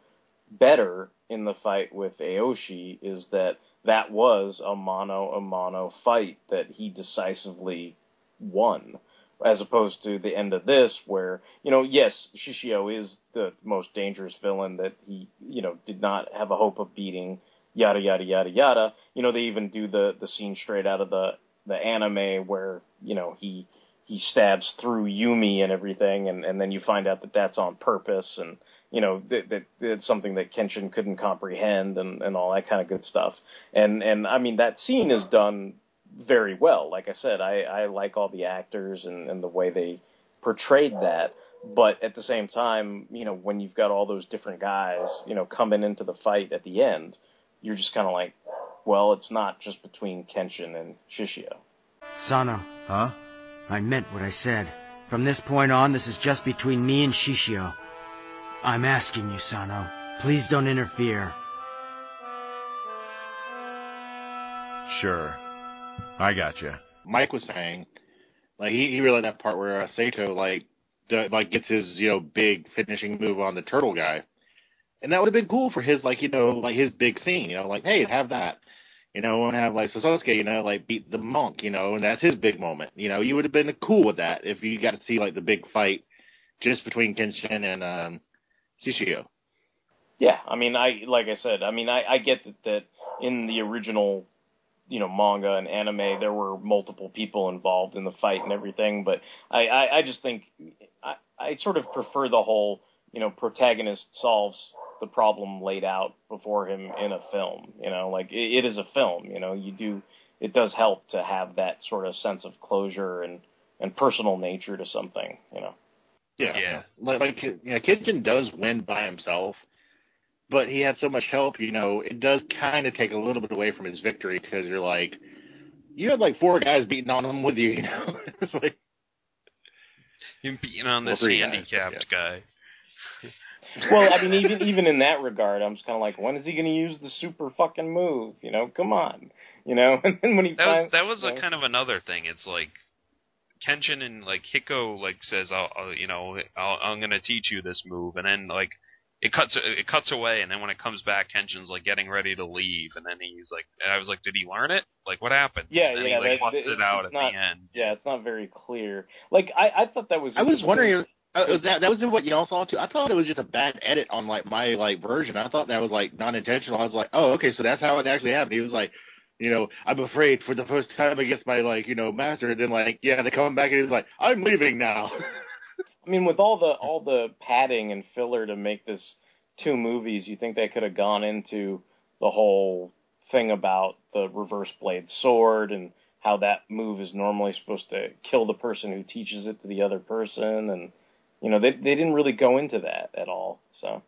better in the fight with Aoshi is that that was a mono a mono fight that he decisively won as opposed to the end of this where you know yes Shishio is the most dangerous villain that he you know did not have a hope of beating yada yada yada yada. You know they even do the the scene straight out of the the anime where you know he he stabs through Yumi and everything and and then you find out that that's on purpose and you know that, that it's something that Kenshin couldn't comprehend and and all that kind of good stuff. And and I mean that scene is done very well. Like I said, I, I like all the actors and, and the way they portrayed that. But at the same time, you know, when you've got all those different guys, you know, coming into the fight at the end, you're just kind of like, well, it's not just between Kenshin and Shishio. Sano. Huh? I meant what I said. From this point on, this is just between me and Shishio. I'm asking you, Sano. Please don't interfere. Sure. I got you. Mike was saying, like he, he really liked that part where uh, Sato like d- like gets his you know big finishing move on the turtle guy, and that would have been cool for his like you know like his big scene. You know, like hey, have that. You know, and have like Sasuke, you know, like beat the monk, you know, and that's his big moment. You know, you would have been cool with that if you got to see like the big fight just between Kenshin and um Shishio. Yeah, I mean, I like I said, I mean, I, I get that that in the original, you know, manga and anime, there were multiple people involved in the fight and everything, but I, I, I just think I, I sort of prefer the whole, you know, protagonist solves the problem laid out before him in a film. You know, like it, it is a film. You know, you do it does help to have that sort of sense of closure and and personal nature to something. You know. Yeah. yeah. Like, like you know, Kenshin does win by himself, but he had so much help. You know, it does kind of take a little bit away from his victory because you're like, you had like four guys beating on him with you. You know, it's like him beating on this Well, three handicapped guy. Well, I mean, even even in that regard, I'm just kind of like, when is he going to use the super fucking move? You know, come on. You know, and then when he That was that was you a kind of another thing. It's like Kenshin and like Hiko like says, "I'll, I'll you know, I'll, I'm gonna teach you this move," and then like it cuts it cuts away, and then when it comes back, Kenshin's like getting ready to leave, and then he's like, and I was like, "Did he learn it? Like, what happened?" Yeah, and yeah, he like that- busts it- it out it's at not- the end. Yeah, it's not very clear. Like I, I thought that was. I was interesting. wondering. Uh, was that that was in what y'all saw too. I thought it was just a bad edit on like my like version. I thought that was like non intentional. I was like, oh, okay, so that's how it actually happened. He was like, you know, I'm afraid for the first time against my like you know master, and then like yeah, they come back and he's like, I'm leaving now. I mean, with all the all the padding and filler to make this two movies, you think they could have gone into the whole thing about the reverse blade sword and how that move is normally supposed to kill the person who teaches it to the other person, and you know they they didn't really go into that at all. So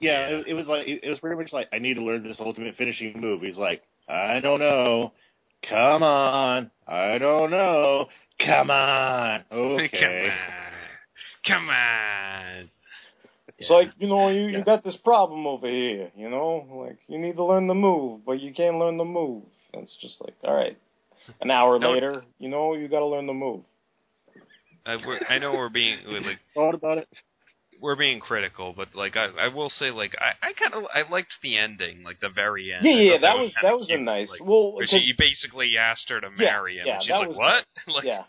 yeah, it, it was like it was pretty much like I need to learn this ultimate finishing move. He's like, I don't know. Come on. I don't know. Come on. Okay. Come on. It's like you know you you got this problem over here, you know, like you need to learn the move, but you can't learn the move. And it's just like all right. An hour No. later, you know, you got to learn the move. I, we're, I know we're being like thought about it. we're being critical, but like I, I will say, like I, I kind of I liked the ending, like the very end. Yeah, yeah, thought that was kinda that was a nice. Like, well, where 'cause- she basically asked her to Yeah, marry him, yeah, and she's like, was "What?" nice. like, yeah,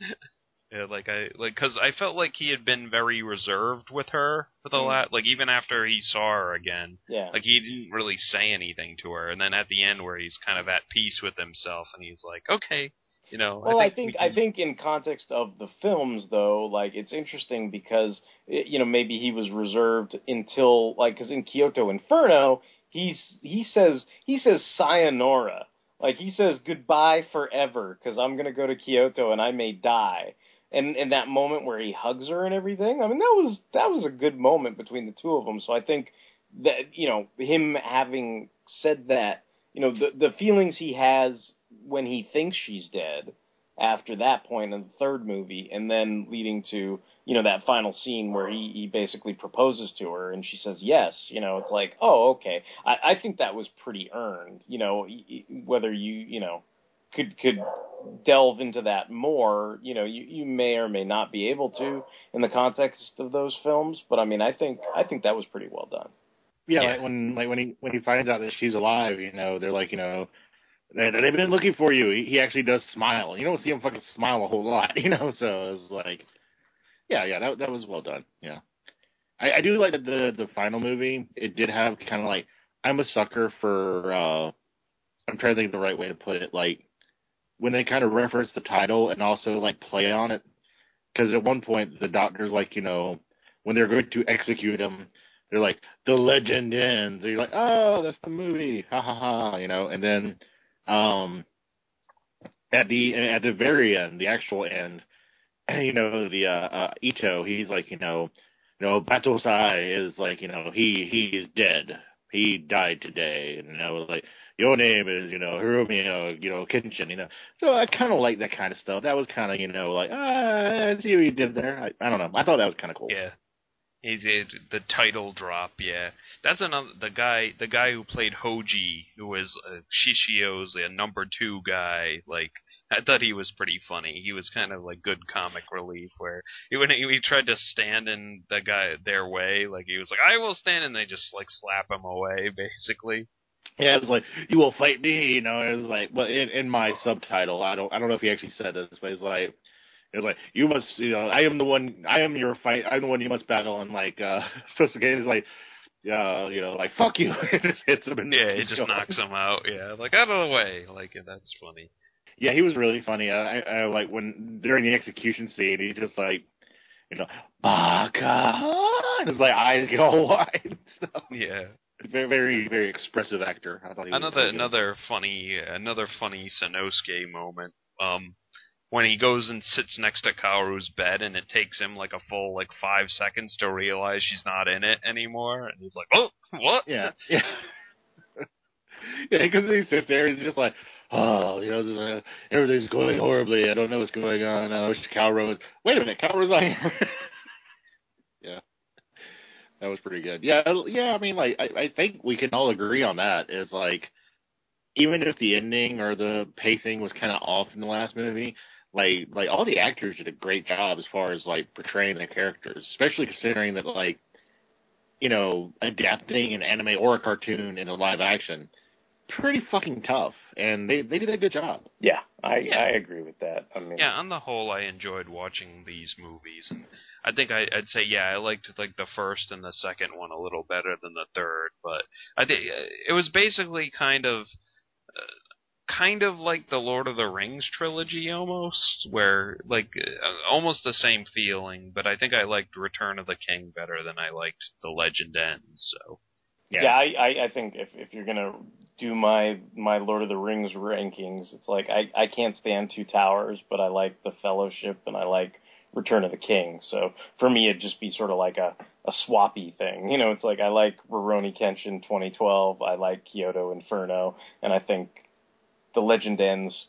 yeah, like I like because I felt like he had been very reserved with her for the Mm. lat. Like even after he saw her again, yeah. like he didn't really say anything to her. And then at the end, where he's kind of at peace with himself, and he's like, "Okay, you know." Well, I think we I think in context of the films, though, like it's interesting because eh, you know maybe he was reserved until like because in Kyoto Inferno he's he says he says sayonara like he says goodbye forever because I'm gonna go to Kyoto and I may die. And in that moment where he hugs her and everything, I mean that was that was a good moment between the two of them. So I think that you know him having said that, you know the the feelings he has when he thinks she's dead after that point in the third movie, and then leading to you know that final scene where he, he basically proposes to her and she says yes. You know, it's like oh okay. I, I think that was pretty earned. You know, whether you you know could could delve into that more, you know, you, you may or may not be able to in the context of those films, but I mean, I think I think that was pretty well done. Yeah, Yeah. Like when like when he when he finds out that she's alive, you know, they're like, you know, they, they've been looking for you. He, he actually does smile. You don't see him fucking smile a whole lot, you know. So it's like, yeah, yeah, that that was well done. Yeah, I, I do like that the the final movie. It did have kind of like I'm a sucker for. uh I'm trying to think of the right way to put it. Like when they kind of reference the title and also like play on it, because at one point the doctor's like, you know, when they're going to execute him, they're like, the legend ends. And you're like, oh, that's the movie, ha ha ha, you know. And then, um, at the at the very end, the actual end, you know, the uh, uh Ito, he's like, you know, you know, Battosai is like, you know, he he is dead. He died today, and I was like your name is, you know, Himura, you know, Kenshin, you know. So I kind of like that kind of stuff. That was kind of, you know, like, ah, I see what you did there. I, I don't know. I thought that was kind of cool. Yeah. He's it, the title drop, yeah. That's another the guy the guy who played Hoji, who was uh, Shishio's uh, number two guy. Like I thought he was pretty funny. He was kind of like good comic relief, where he when he, he tried to stand in the guy their way, like he was like I will stand, and they just like slap him away, basically. Yeah, it was like you will fight me. You know, it was like, well, in, in my subtitle, I don't, I don't know if he actually said this, but it's like, it's like you must, you know, I am the one, I am your fight, I'm the one you must battle, and like, uh, Sasuke is like, uh, you know, like fuck you, it just hits him. And Yeah, it just knocks him out. Yeah, like out of the way. Like that's funny. Yeah, he was really funny. I, I, like when during the execution scene, he just like, you know, Baka, and his like eyes get all wide and stuff. Yeah. Very, very, very expressive actor. I thought he another another funny another funny Sanosuke moment. Um, when he goes and sits next to Kaoru's bed, and it takes him like a full like five seconds to realize she's not in it anymore, and he's like, "Oh, what?" Yeah, yeah, yeah. Because he sits there and he's just like, oh, you know, uh, everything's going horribly. I don't know what's going on. I wish Kaoru's. Wait a minute, Kaoru's not here. yeah, that was pretty good. Yeah, yeah. I mean, like, I, I think we can all agree on that. Is like, even if the ending or the pacing was kind of off in the last movie, like, like all the actors did a great job as far as like portraying their characters, especially considering that like, you know, adapting an anime or a cartoon into live action pretty fucking tough, and they they did a good job. Yeah, I Yeah. I agree with that. I mean, Yeah, on the whole, I enjoyed watching these movies, and I think I, I'd say yeah, I liked like the first and the second one a little better than the third, but I think it was basically kind of, uh, kind of like the Lord of the Rings trilogy almost, where like uh, almost the same feeling, but I think I liked Return of the King better than I liked The Legend Ends. So yeah, I, I I think if if you're gonna do my my Lord of the Rings rankings, it's like I I can't stand Two Towers, but I like The Fellowship and I like Return of the King. So for me, it'd just be sort of like a a swappy thing. You know, it's like I like Rurouni Kenshin 2012, I like Kyoto Inferno, and I think The Legend Ends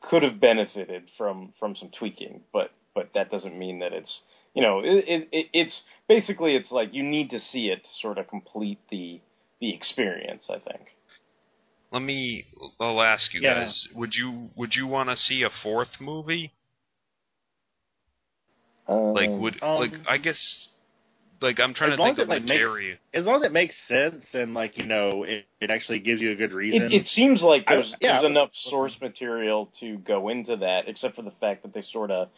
could have benefited from from some tweaking, but but that doesn't mean that it's you know it, it, it it's basically it's like you need to see it to sort of complete the the experience. I think. let me, I'll ask you Yeah. guys, would you would you want to see a fourth movie? Like would Um, like I guess like I'm trying as to think as of it, like, material. makes, as long as it makes sense and like you know it, it actually gives you a good reason. It, it seems like I- there's, yeah, there's enough source material to go into that, except for the fact that they sort of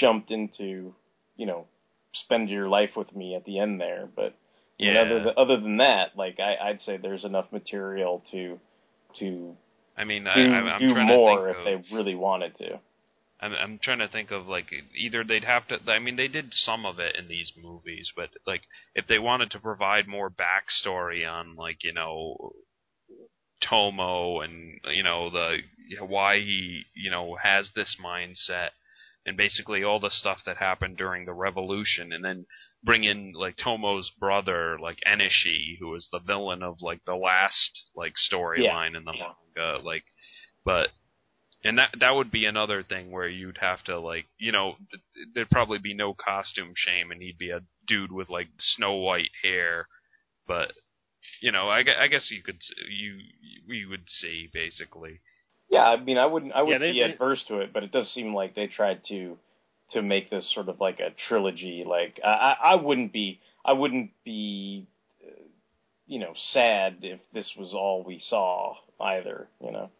jumped into, you know, spend your life with me at the end there. But I mean, Yeah. other than, other than that, like I, I'd say there's enough material to to I mean, do, I, I'm, I'm do trying more to if of. they really wanted to. I'm, I'm trying to think of like either they'd have to. I mean, they did some of it in these movies, but like if they wanted to provide more backstory on like you know Tomo and you know the why he you know has this mindset and basically all the stuff that happened during the revolution and then bring in like Tomo's brother like Enishi who was the villain of like the last like storyline in the manga like but and that that would be another thing where you'd have to like you know th- there'd probably be no costume shame and he'd be a dude with like snow white hair but you know I, I guess you could s- you we would see basically Yeah, I mean, I wouldn't, I wouldn't they- be they- adverse to it, but it does seem like they tried to to make this sort of like a trilogy. Like, I, I I wouldn't be, I wouldn't be, uh, you know, sad if this was all we saw either. You know.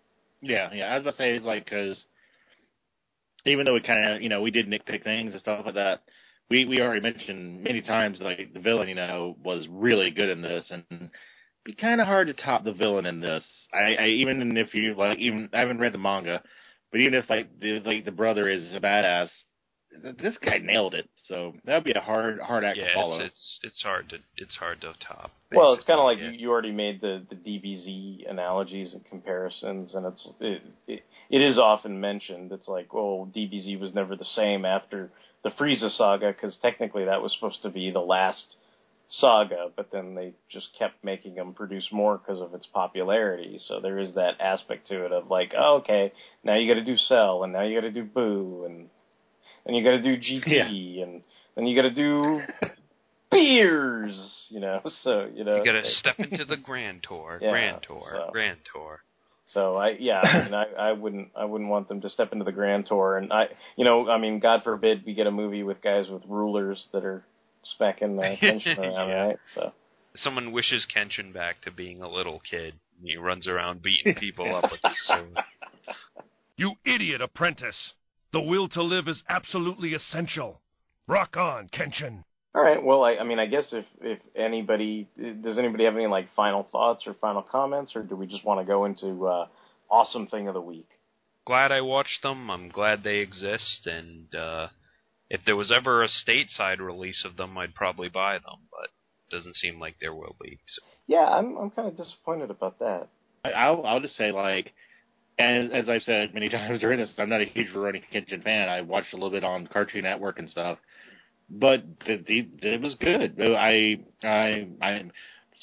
Yeah, yeah. I about to say it's like because even though we kind of you know we did nitpick things and stuff like that, we we already mentioned many times like the villain you know was really good in this and be kind of hard to top the villain in this. I, I even if you like even I haven't read the manga, but even if like the like the brother is a badass, this guy nailed it. So that'd be a hard hard act yeah to follow. it's, it's it's hard to it's hard to top Well, it's kind of basically, like you, you already made the the DBZ analogies and comparisons, and it's it, it it is often mentioned. It's like, well, DBZ was never the same after the Frieza saga because technically that was supposed to be the last saga, but then they just kept making them produce more because of its popularity. So there is that aspect to it of like, oh, okay, now you got to do Cell, and now you got to do Buu, and and you got to do GT, and then you got to do Beerus, you know. So you know, You gotta like- step into the Grand Tour, Yeah, Grand Tour, so- Grand Tour. So I yeah, I mean I, I wouldn't I wouldn't want them to step into the grand tour and I you know, I mean God forbid we get a movie with guys with rulers that are smacking uh, tension around, Yeah. right? So Someone wishes Kenshin back to being a little kid. and He runs around beating people up with his sword. You idiot apprentice! The will to live is absolutely essential. Rock on, Kenshin. all right, well I I mean I guess if if anybody does anybody have any like final thoughts or final comments or do we just want to go into uh awesome thing of the week? Glad I watched them. I'm glad they exist, and uh, if there was ever a stateside release of them, I'd probably buy them. But doesn't seem like there will be. So. Yeah, I'm I'm kind of disappointed about that. I- I'll I'll just say like, as as I've said many times during this, I'm not a huge Rurouni Kenshin fan. I watched a little bit on Cartoon Network and stuff, but the, the, it was good. I I I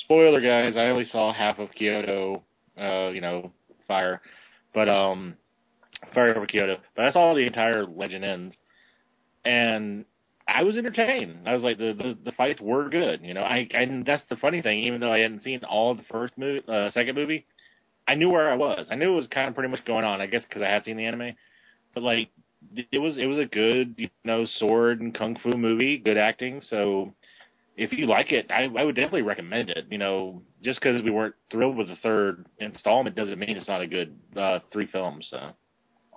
spoiler guys. I only saw half of Kyoto. Uh, you know, fire, but um, fire over Kyoto. But I saw the entire Legend Ends, and I was entertained. I was like, the, the the fights were good. You know, I and that's the funny thing. Even though I hadn't seen all the first movie, uh, second movie, I knew where I was. I knew it was kind of pretty much going on. I guess because I had seen the anime, but like it was it was a good you know sword and kung fu movie, good acting. So if you like it, I, I would definitely recommend it. You know, just because we weren't thrilled with the third installment doesn't mean it's not a good uh, three films. So.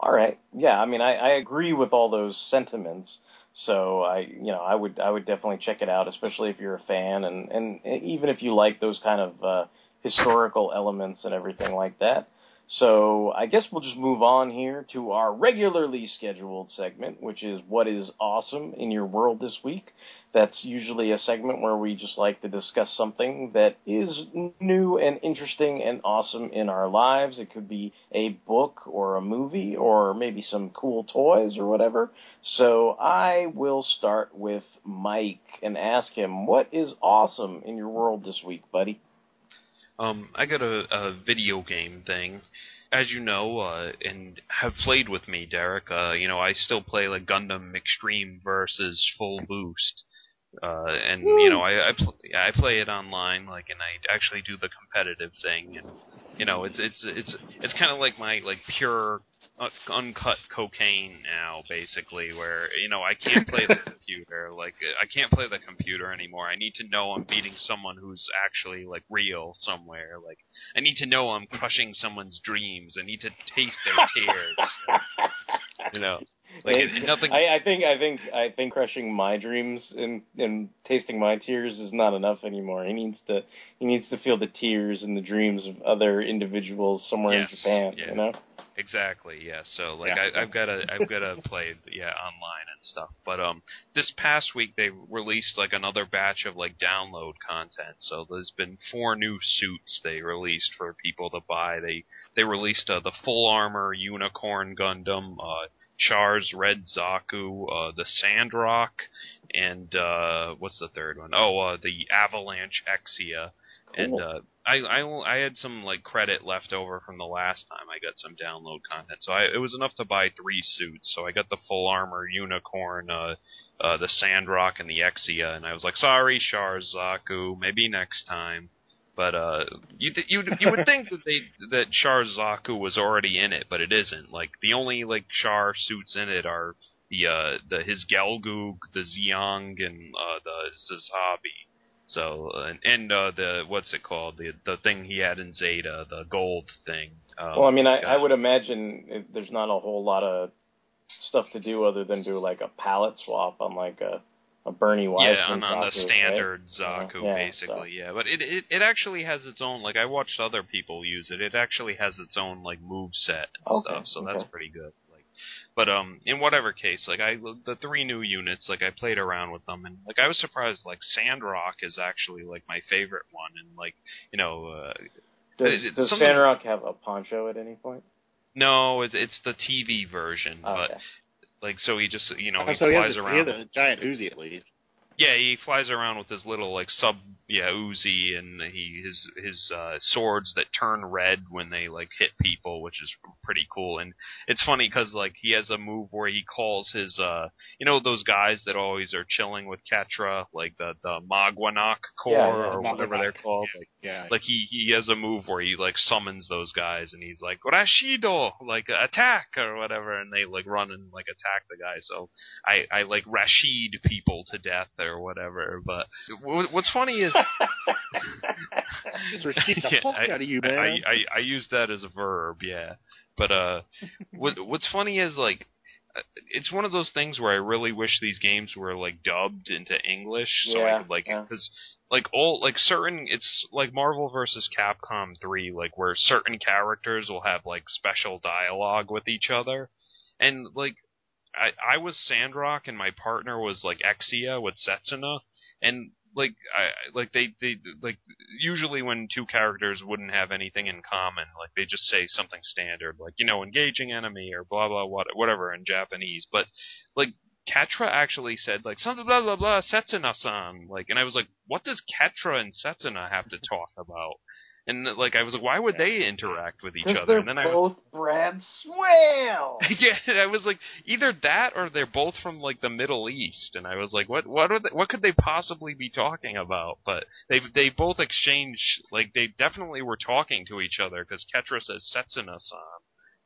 All right. Yeah, I mean, I, I agree with all those sentiments. So I, you know, I would, I would definitely check it out, especially if you're a fan, and and even if you like those kind of uh, historical elements and everything like that. So I guess we'll just move on here to our regularly scheduled segment, which is what is awesome in your world this week. That's usually a segment where we just like to discuss something that is new and interesting and awesome in our lives. It could be a book or a movie or maybe some cool toys or whatever. So I will start with Mike and ask him, what is awesome in your world this week, buddy? Um, I got a, a video game thing. As you know, uh, and have played with me, Derek, uh, you know, I still play like Gundam Extreme versus Full Boost. Uh, and you know, I I, pl- I play it online, like, and I actually do the competitive thing, and you know, it's it's it's it's kind of like my like pure Uh, uncut cocaine now, basically, where you know I can't play the computer, like I can't play the computer anymore. I need to know I'm beating someone who's actually like real somewhere. Like I need to know I'm crushing someone's dreams. I need to taste their tears. you know, like it, it- nothing. I, I think I think I think crushing my dreams and and tasting my tears is not enough anymore. He needs to he needs to feel the tears and the dreams of other individuals somewhere Yes, in Japan. yeah. You know. Exactly. Yeah. So like Yeah. I, I've got to I've got to play yeah online and stuff. But um, this past week they released like another batch of like download content. So there's been four new suits they released for people to buy. They they released uh, the full armor Unicorn Gundam, uh, Char's Red Zaku, uh, the Sandrock, and uh, what's the third one? Oh, uh, the Avalanche Exia. And uh, I, I I had some like credit left over from the last time I got some download content, so I, it was enough to buy three suits. So I got the full armor unicorn, uh, uh, the Sandrock, and the Exia, and I was like, sorry, Char's Zaku, maybe next time. But uh, you th- you you would think that they that Char's Zaku was already in it, but it isn't. Like the only like Char suits in it are the uh the his Gelgoog, the Zeong, and uh, the Sazabi. So uh, and, and uh, the what's it called the the thing he had in Zeta the gold thing. Um, well, I mean, I, I would imagine it, there's not a whole lot of stuff to do other than do like a palette swap on like a a Bernie Wiseman. yeah on, on the standard right? Zaku Yeah, basically yeah but it, it it actually has its own like I watched other people use it it actually has its own like move set and Okay, stuff so that's pretty good but um in whatever case like I the three new units like I played around with them and like I was surprised like Sandrock is actually like my favorite one and like you know uh, Does, it- does some- Sandrock have a poncho at any point? no it's it's the TV version Oh, but okay. like so he just you know Oh, he so he flies has, a, around he has a giant Uzi at least. Yeah, he flies around with his little like sub yeah Uzi and he his his uh, swords that turn red when they like hit people, which is pretty cool. And it's funny because like he has a move where he calls his uh you know those guys that always are chilling with Quatre, like the the Maganac Corps Yeah, yeah, or whatever they're called. Like, Yeah. like he he has a move where he like summons those guys and he's like Rashido like attack or whatever and they like run and like attack the guy so I I like Rashid people to death or whatever but what's funny is the Yeah, fuck I, out of you, man. I, I I use that as a verb yeah but uh what what's funny is like uh, it's one of those things where I really wish these games were like dubbed into English so I Yeah, could like yeah. because like all like certain it's like Marvel versus Capcom 3 like where certain characters will have like special dialogue with each other and like I I was Sandrock and my partner was like Exia with Setsuna. And like I like they they like usually when two characters wouldn't have anything in common like they just say something standard like you know engaging enemy or blah blah what whatever in Japanese. But like Quatre actually said like something blah blah blah Setsuna-san like and I was like what does Quatre and Setsuna have to talk about and like I was like why would they interact with each other they're and then I was both Brad Swale. yeah, I was like either that or they're both from like the Middle East, and I was like, what what are they, what could they possibly be talking about? But they they both exchange like they definitely were talking to each other because Quatre says Setsuna-san.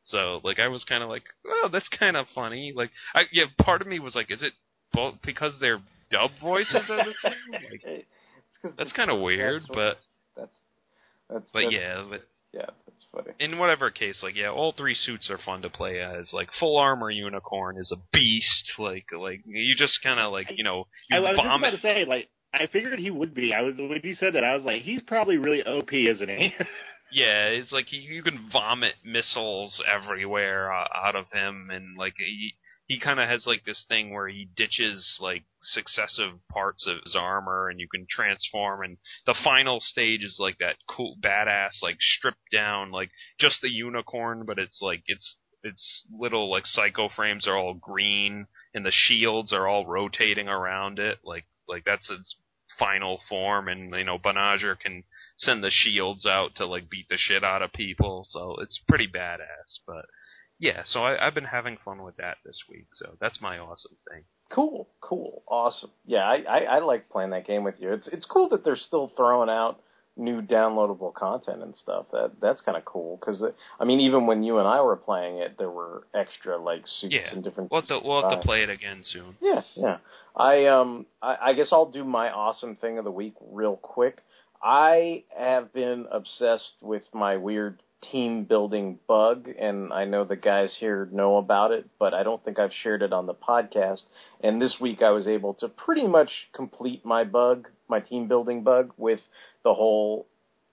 So like I was kind of like, oh, that's kind of funny. Like I yeah, part of me was like, is it both because their dub voices are the same? Like that's kind of weird, but That's that's. but that's- yeah, but yeah, that's funny. in whatever case, like yeah, all three suits are fun to play as. Like full armor unicorn is a beast. Like like you just kind of like you know you I, I was just about to say, like, I figured he would be. I was when you said that, I was like, he's probably really OP, isn't he? Yeah, it's like you, you can vomit missiles everywhere uh, out of him, and like he he kind of has like this thing where he ditches like successive parts of his armor, and you can transform. And the final stage is like that cool badass like stripped down like just the unicorn, but it's like it's its little like psycho frames are all green, and the shields are all rotating around it, like like that's its final form, and you know Banagher can send the shields out to like beat the shit out of people. So it's pretty badass. But yeah, so I, I've been having fun with that this week. So that's my awesome thing. Cool, cool, awesome. Yeah, I, I, I like playing that game with you. It's it's cool that they're still throwing out new downloadable content and stuff. That that's kind of cool because I mean, even when you and I were playing it, there were extra like suits Yeah, and different. we'll have to we'll have to play it again soon. Yeah, yeah. I um I, I guess I'll do my awesome thing of the week real quick. I have been obsessed with my weird team building bug and I know the guys here know about it, but I don't think I've shared it on the podcast. And this week I was able to pretty much complete my bug, my team building bug with the whole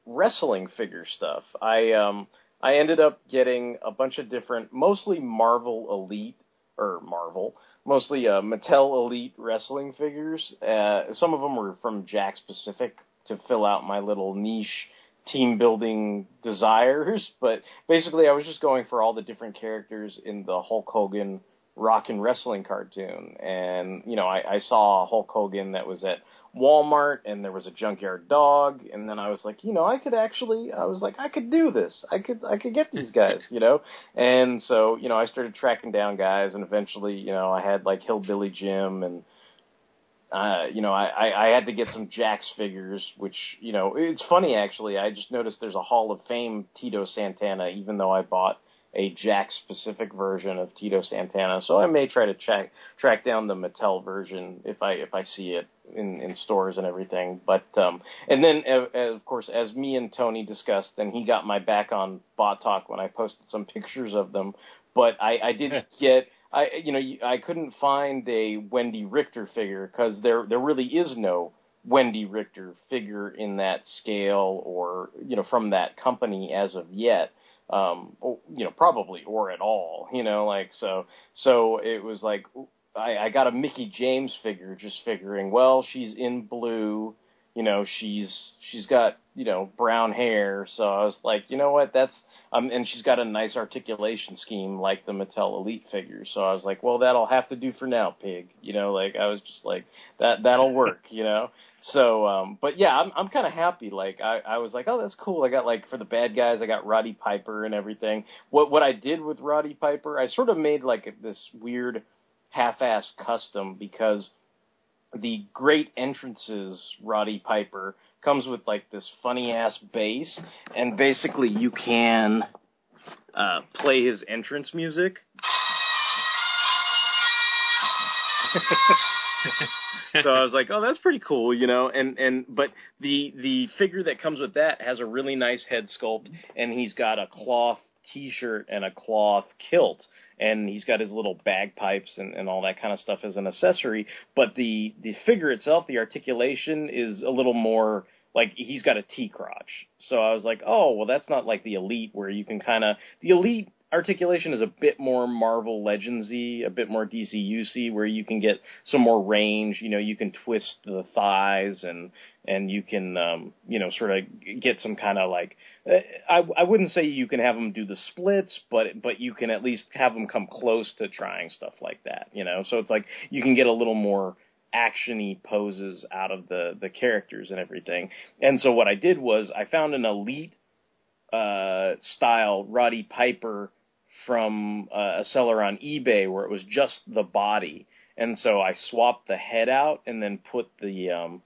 wrestling figure stuff. I um I ended up getting a bunch of different mostly Marvel Elite or Marvel, mostly uh, Mattel Elite wrestling figures. Uh, some of them were from Jakks Pacific to fill out my little niche team building desires. But basically, I was just going for all the different characters in the Hulk Hogan rock and wrestling cartoon. And, you know, I, I saw Hulk Hogan that was at Walmart and there was a junkyard dog and then I was like, you know, I could actually I was like I could do this. I could I could get these guys, you know. And so, you know, I started tracking down guys and eventually, you know, I had like Hillbilly Jim and uh, you know, I, I, I had to get some Jakks figures, which, you know, it's funny actually. I just noticed there's a Hall of Fame Tito Santana, even though I bought a Jakks Pacific version of Tito Santana. So I may try to track track down the Mattel version if I if I see it in in stores and everything. But um and then uh, of course as me and Tony discussed, and he got my back on Bot Talk when I posted some pictures of them. But I I did get I you know I couldn't find a Wendi Richter figure because there there really is no Wendi Richter figure in that scale or you know from that company as of yet um or, you know probably or at all you know like so so it was like I, I got a Mickie James figure just figuring well she's in blue you know, she's she's got you know brown hair, so I was like, you know what, that's um, and she's got a nice articulation scheme like the Mattel Elite figures. So I was like, well, that'll have to do for now, pig. You know, like I was just like that that'll work. You know. So, um, but yeah, I'm I'm kind of happy. Like I I was like, oh, that's cool. I got like for the bad guys, I got Roddy Piper and everything. What what I did with Roddy Piper, I sort of made like this weird half-ass custom because the great entrances Roddy Piper comes with like this funny ass bass, and basically you can uh, play his entrance music. so I was like, oh, that's pretty cool, you know. And and but the the figure that comes with that has a really nice head sculpt, and he's got a cloth T-shirt and a cloth kilt, and he's got his little bagpipes and, and all that kind of stuff as an accessory. But the the figure itself, the articulation is a little more like he's got a T crotch. So I was like, oh, well, that's not like the Elite where you can kind of the Elite articulation is a bit more Marvel Legendsy, a bit more DCUC, where you can get some more range. You know, you can twist the thighs and and you can um, you know sort of get some kind of like I I wouldn't say you can have them do the splits, but but you can at least have them come close to trying stuff like that. You know, so it's like you can get a little more actiony poses out of the the characters and everything. And so what I did was I found an elite uh, style Roddy Piper from uh, a seller on eBay where it was just the body, and so I swapped the head out and then put the um,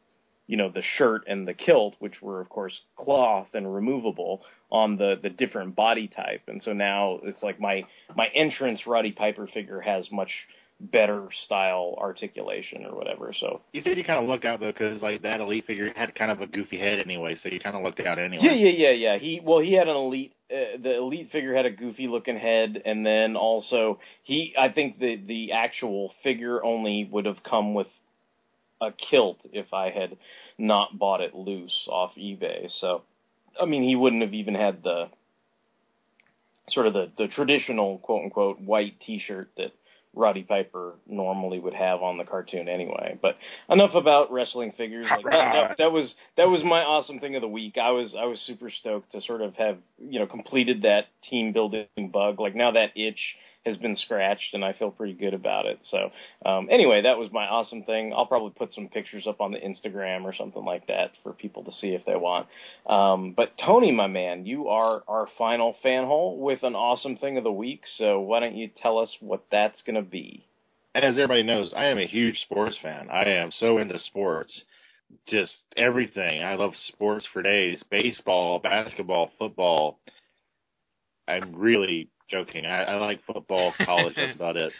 you know the shirt and the kilt, which were of course cloth and removable, on the the different body type, and so now it's like my my entrance Roddy Piper figure has much better style articulation or whatever. So you said you kind of looked out though, because like that elite figure had kind of a goofy head anyway, so you kind of looked out anyway. Yeah, yeah, yeah, yeah. He well, he had an elite. Uh, the elite figure had a goofy looking head, and then also he. I think the the actual figure only would have come with a kilt if I had not bought it loose off eBay. So, I mean, he wouldn't have even had the sort of the the traditional quote unquote white T-shirt that Roddy Piper normally would have on the cartoon anyway. But enough about wrestling figures. Like that, that, that, was that was my awesome thing of the week. I was I was super stoked to sort of have you know completed that team building bug. Like now that itch has been scratched, and I feel pretty good about it. So um, anyway, that was my awesome thing. I'll probably put some pictures up on the Instagram or something like that for people to see if they want. Um, but Tony, my man, you are our final fan hole with an awesome thing of the week. So why don't you tell us what that's going to be? As everybody knows, I am a huge sports fan. I am so into sports just everything. I love sports for days. Baseball, basketball, football. I'm really joking. I, I like football, college. that's about it.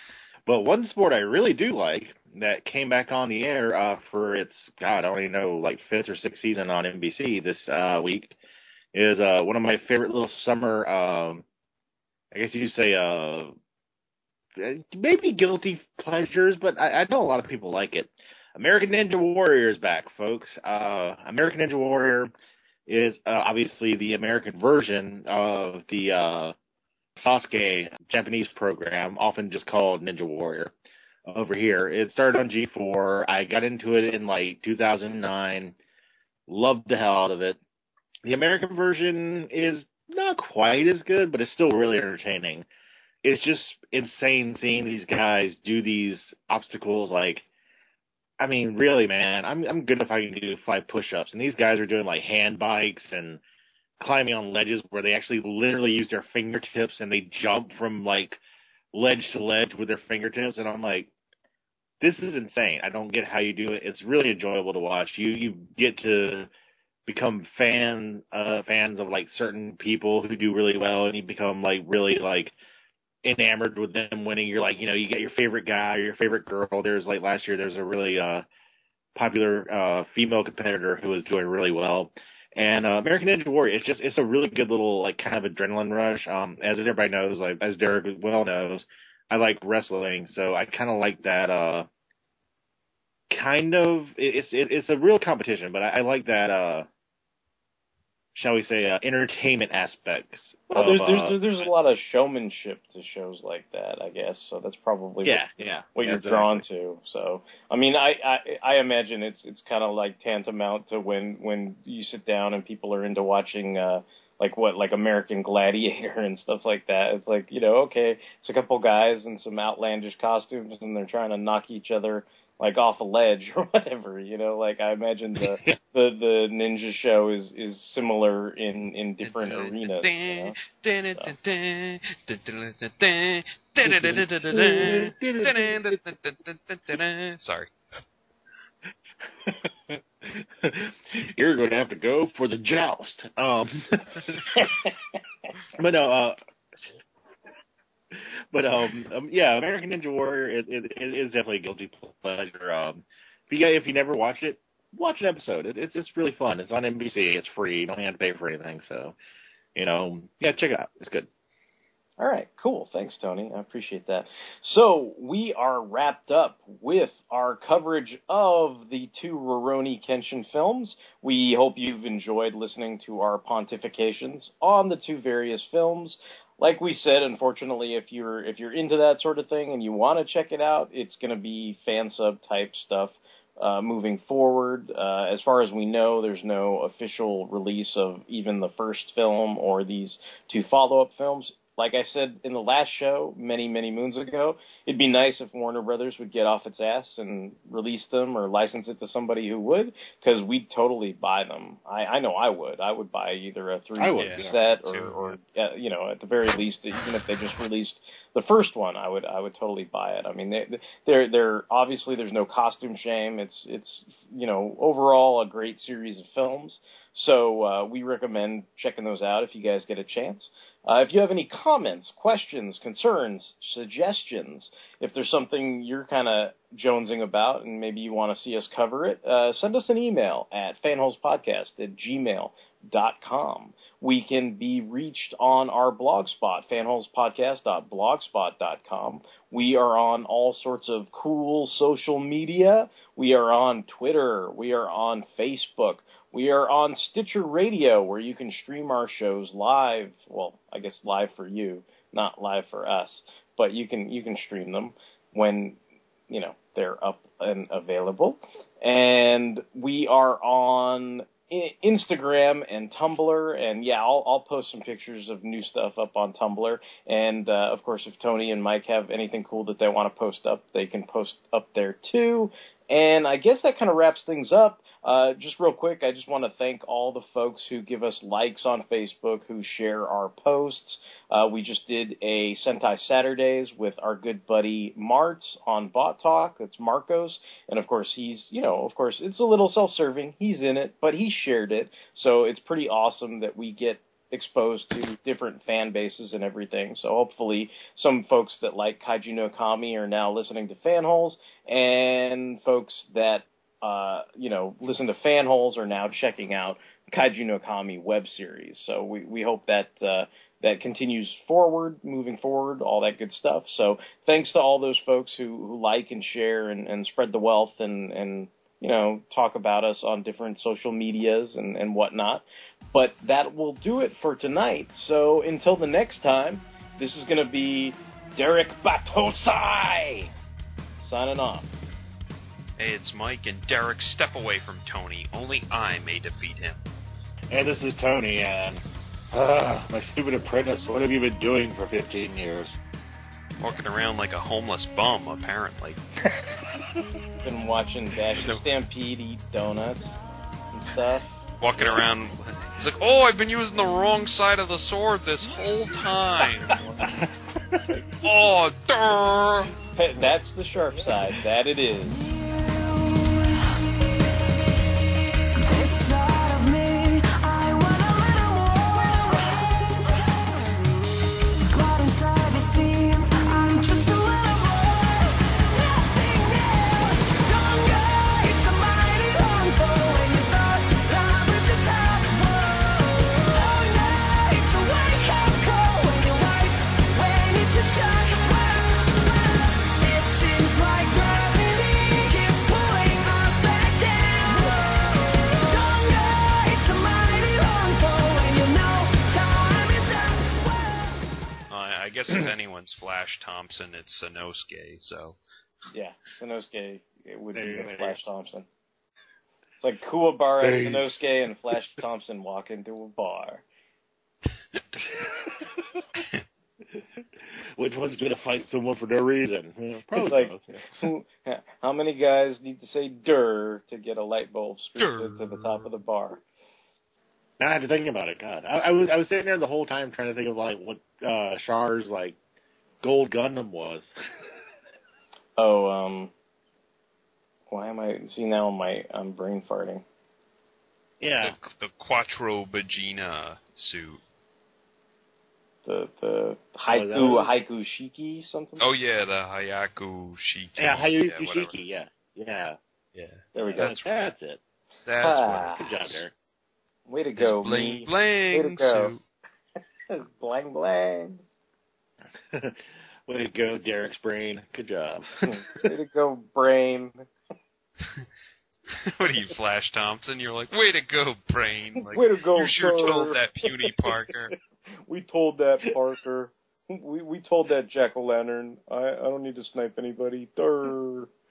But one sport I really do like that came back on the air uh, for its God, I don't even know, like fifth or sixth season on NBC this uh, week is uh, one of my favorite little summer. Um, I guess you say uh, maybe guilty pleasures, but I, I know a lot of people like it. American Ninja Warrior is back, folks. Uh, American Ninja Warrior is uh, obviously the American version of the uh, Sasuke Japanese program, often just called Ninja Warrior over here. It started on G4. I got into it in like 2009. Loved the hell out of it. The American version is not quite as good, but it's still really entertaining. It's just insane seeing these guys do these obstacles like I mean, really, man, I'm I'm good if I can do five push-ups, and these guys are doing like hand bikes and climbing on ledges where they actually literally use their fingertips and they jump from like ledge to ledge with their fingertips and I'm like this is insane. I don't get how you do it. It's really enjoyable to watch. You you get to become fan uh fans of like certain people who do really well and you become like really like enamored with them winning. You're like, you know, you get your favorite guy or your favorite girl. There's like last year there's a really uh popular uh female competitor who was doing really well and uh, American Ninja Warrior, it's just it's a really good little like kind of adrenaline rush. Um, as everybody knows, like as Derek well knows, I like wrestling, so I kind of like that. Uh, kind of it's it, it's a real competition, but I, I like that. Uh, shall we say uh, entertainment aspects? Well, there's, of, there's uh, there's a lot of showmanship to shows like that, I guess. So that's probably Yeah, what, yeah, what yeah, you're exactly. drawn to. So I mean, I I, I imagine it's it's kind of like tantamount to when when you sit down and people are into watching. uh like what, like American Gladiator and stuff like that. It's like, you know, okay, it's a couple guys in some outlandish costumes and they're trying to knock each other like off a ledge or whatever, you know, like I imagine the the, the ninja show is is similar in in different arenas. Sorry. You're going to have to go for the joust. Um, but no, uh, but um, um, yeah, American Ninja Warrior is it, it is definitely a guilty pleasure. Um, if you if you never watched it, watch an episode. It, it's it's really fun. It's on NBC. It's free. You don't have to pay for anything. So, you know, yeah, check it out. It's good. All right, cool. Thanks, Tony. I appreciate that. So we are wrapped up with our coverage of the two Rurouni Kenshin films. We hope you've enjoyed listening to our pontifications on the two various films. Like we said, unfortunately, if you're if you're into that sort of thing and you want to check it out, it's going to be fan sub type stuff uh, moving forward. Uh, as far as we know, there's no official release of even the first film or these two follow up films. Like I said in the last show, many, many moons ago, it'd be nice if Warner Brothers would get off its ass and release them or license it to somebody who would, because we'd totally buy them. I, I know I would. I would buy either a three would, set yeah, or, or uh, you know, at the very least, even if they just released the first one, I would I would totally buy it. I mean, they, they're they're obviously there's no costume shame. It's it's you know overall a great series of films. So uh, we recommend checking those out if you guys get a chance. Uh, if you have any comments, questions, concerns, suggestions, if there's something you're kind of jonesing about and maybe you want to see us cover it, uh, send us an email at fanholespodcast at gmail.com. We can be reached on our blog spot, fanholespodcast.blogspot.com. We are on all sorts of cool social media. We are on Twitter. We are on Facebook. We are on Stitcher Radio, where you can stream our shows live. Well, I guess live for you, not live for us, but you can you can stream them when you know they're up and available. And we are on Instagram and Tumblr, and yeah, I'll I'll post some pictures of new stuff up on Tumblr. And uh, of course, if Tony and Mike have anything cool that they want to post up, they can post up there too. And I guess that kind of wraps things up. Uh, just real quick, I just want to thank all the folks who give us likes on Facebook, who share our posts. Uh, we just did a Sentai Saturdays with our good buddy Martz on Bot Talk. That's Marcos, and of course he's, you know, of course it's a little self-serving. He's in it, but he shared it, so it's pretty awesome that we get exposed to different fan bases and everything. So hopefully some folks that like Kaiju no Kami are now listening to fanholes and folks that uh, you know, listen to fanholes are now checking out Kaiju no Kami web series. So we, we hope that uh, that continues forward, moving forward, all that good stuff. So thanks to all those folks who, who like and share and, and spread the wealth and, and you know, talk about us on different social medias and, and whatnot. But that will do it for tonight. So until the next time, this is going to be Derek Battosai signing off. Hey, it's Mike and Derek. Step away from Tony. Only I may defeat him. Hey, this is Tony, and uh, my stupid apprentice. What have you been doing for 15 years? Walking around like a homeless bum, apparently. Been watching Vash No. Stampede eat donuts and stuff. Walking around, he's like, "Oh, I've been using the wrong side of the sword this whole time." oh, durr. That's the sharp side. That it is. Flash Thompson, it's Sanosuke. So Yeah, Sanosuke it would be you the go. Flash Thompson. It's like Kuwabara, Hey. Sanosuke, and Flash Thompson walk into a bar. Which one's gonna fight someone for no reason? Yeah, Probably It's like- both. yeah. Who- How many guys need to say "der" to get a light bulb screwed to the top of the bar? Now I had to think about it. God, I, I was I was sitting there the whole time trying to think of like what uh Char's like gold Gundam was. Oh, um, why am I? See now my I'm brain farting. yeah, the, the Quattro Bajeena suit. The the Oh, is that haiku what Hyaku Shiki something. Oh yeah, the Hyaku Shiki. yeah, Hayu whatever. Yeah, yeah, yeah. There we go. That's, that's it. That's Ah. what Good job, Derek. Way to go, bling me. bling Way to go. suit. blang blang. Way to go, Derek's brain. Good job. Way to go, brain. what are you, Flash Thompson? You're like, way to go, brain. Like, Way to go, You sure sir. told that puny Parker. we told that Parker. We we told that Jack o' Lantern. I I don't need to snipe anybody. Durr.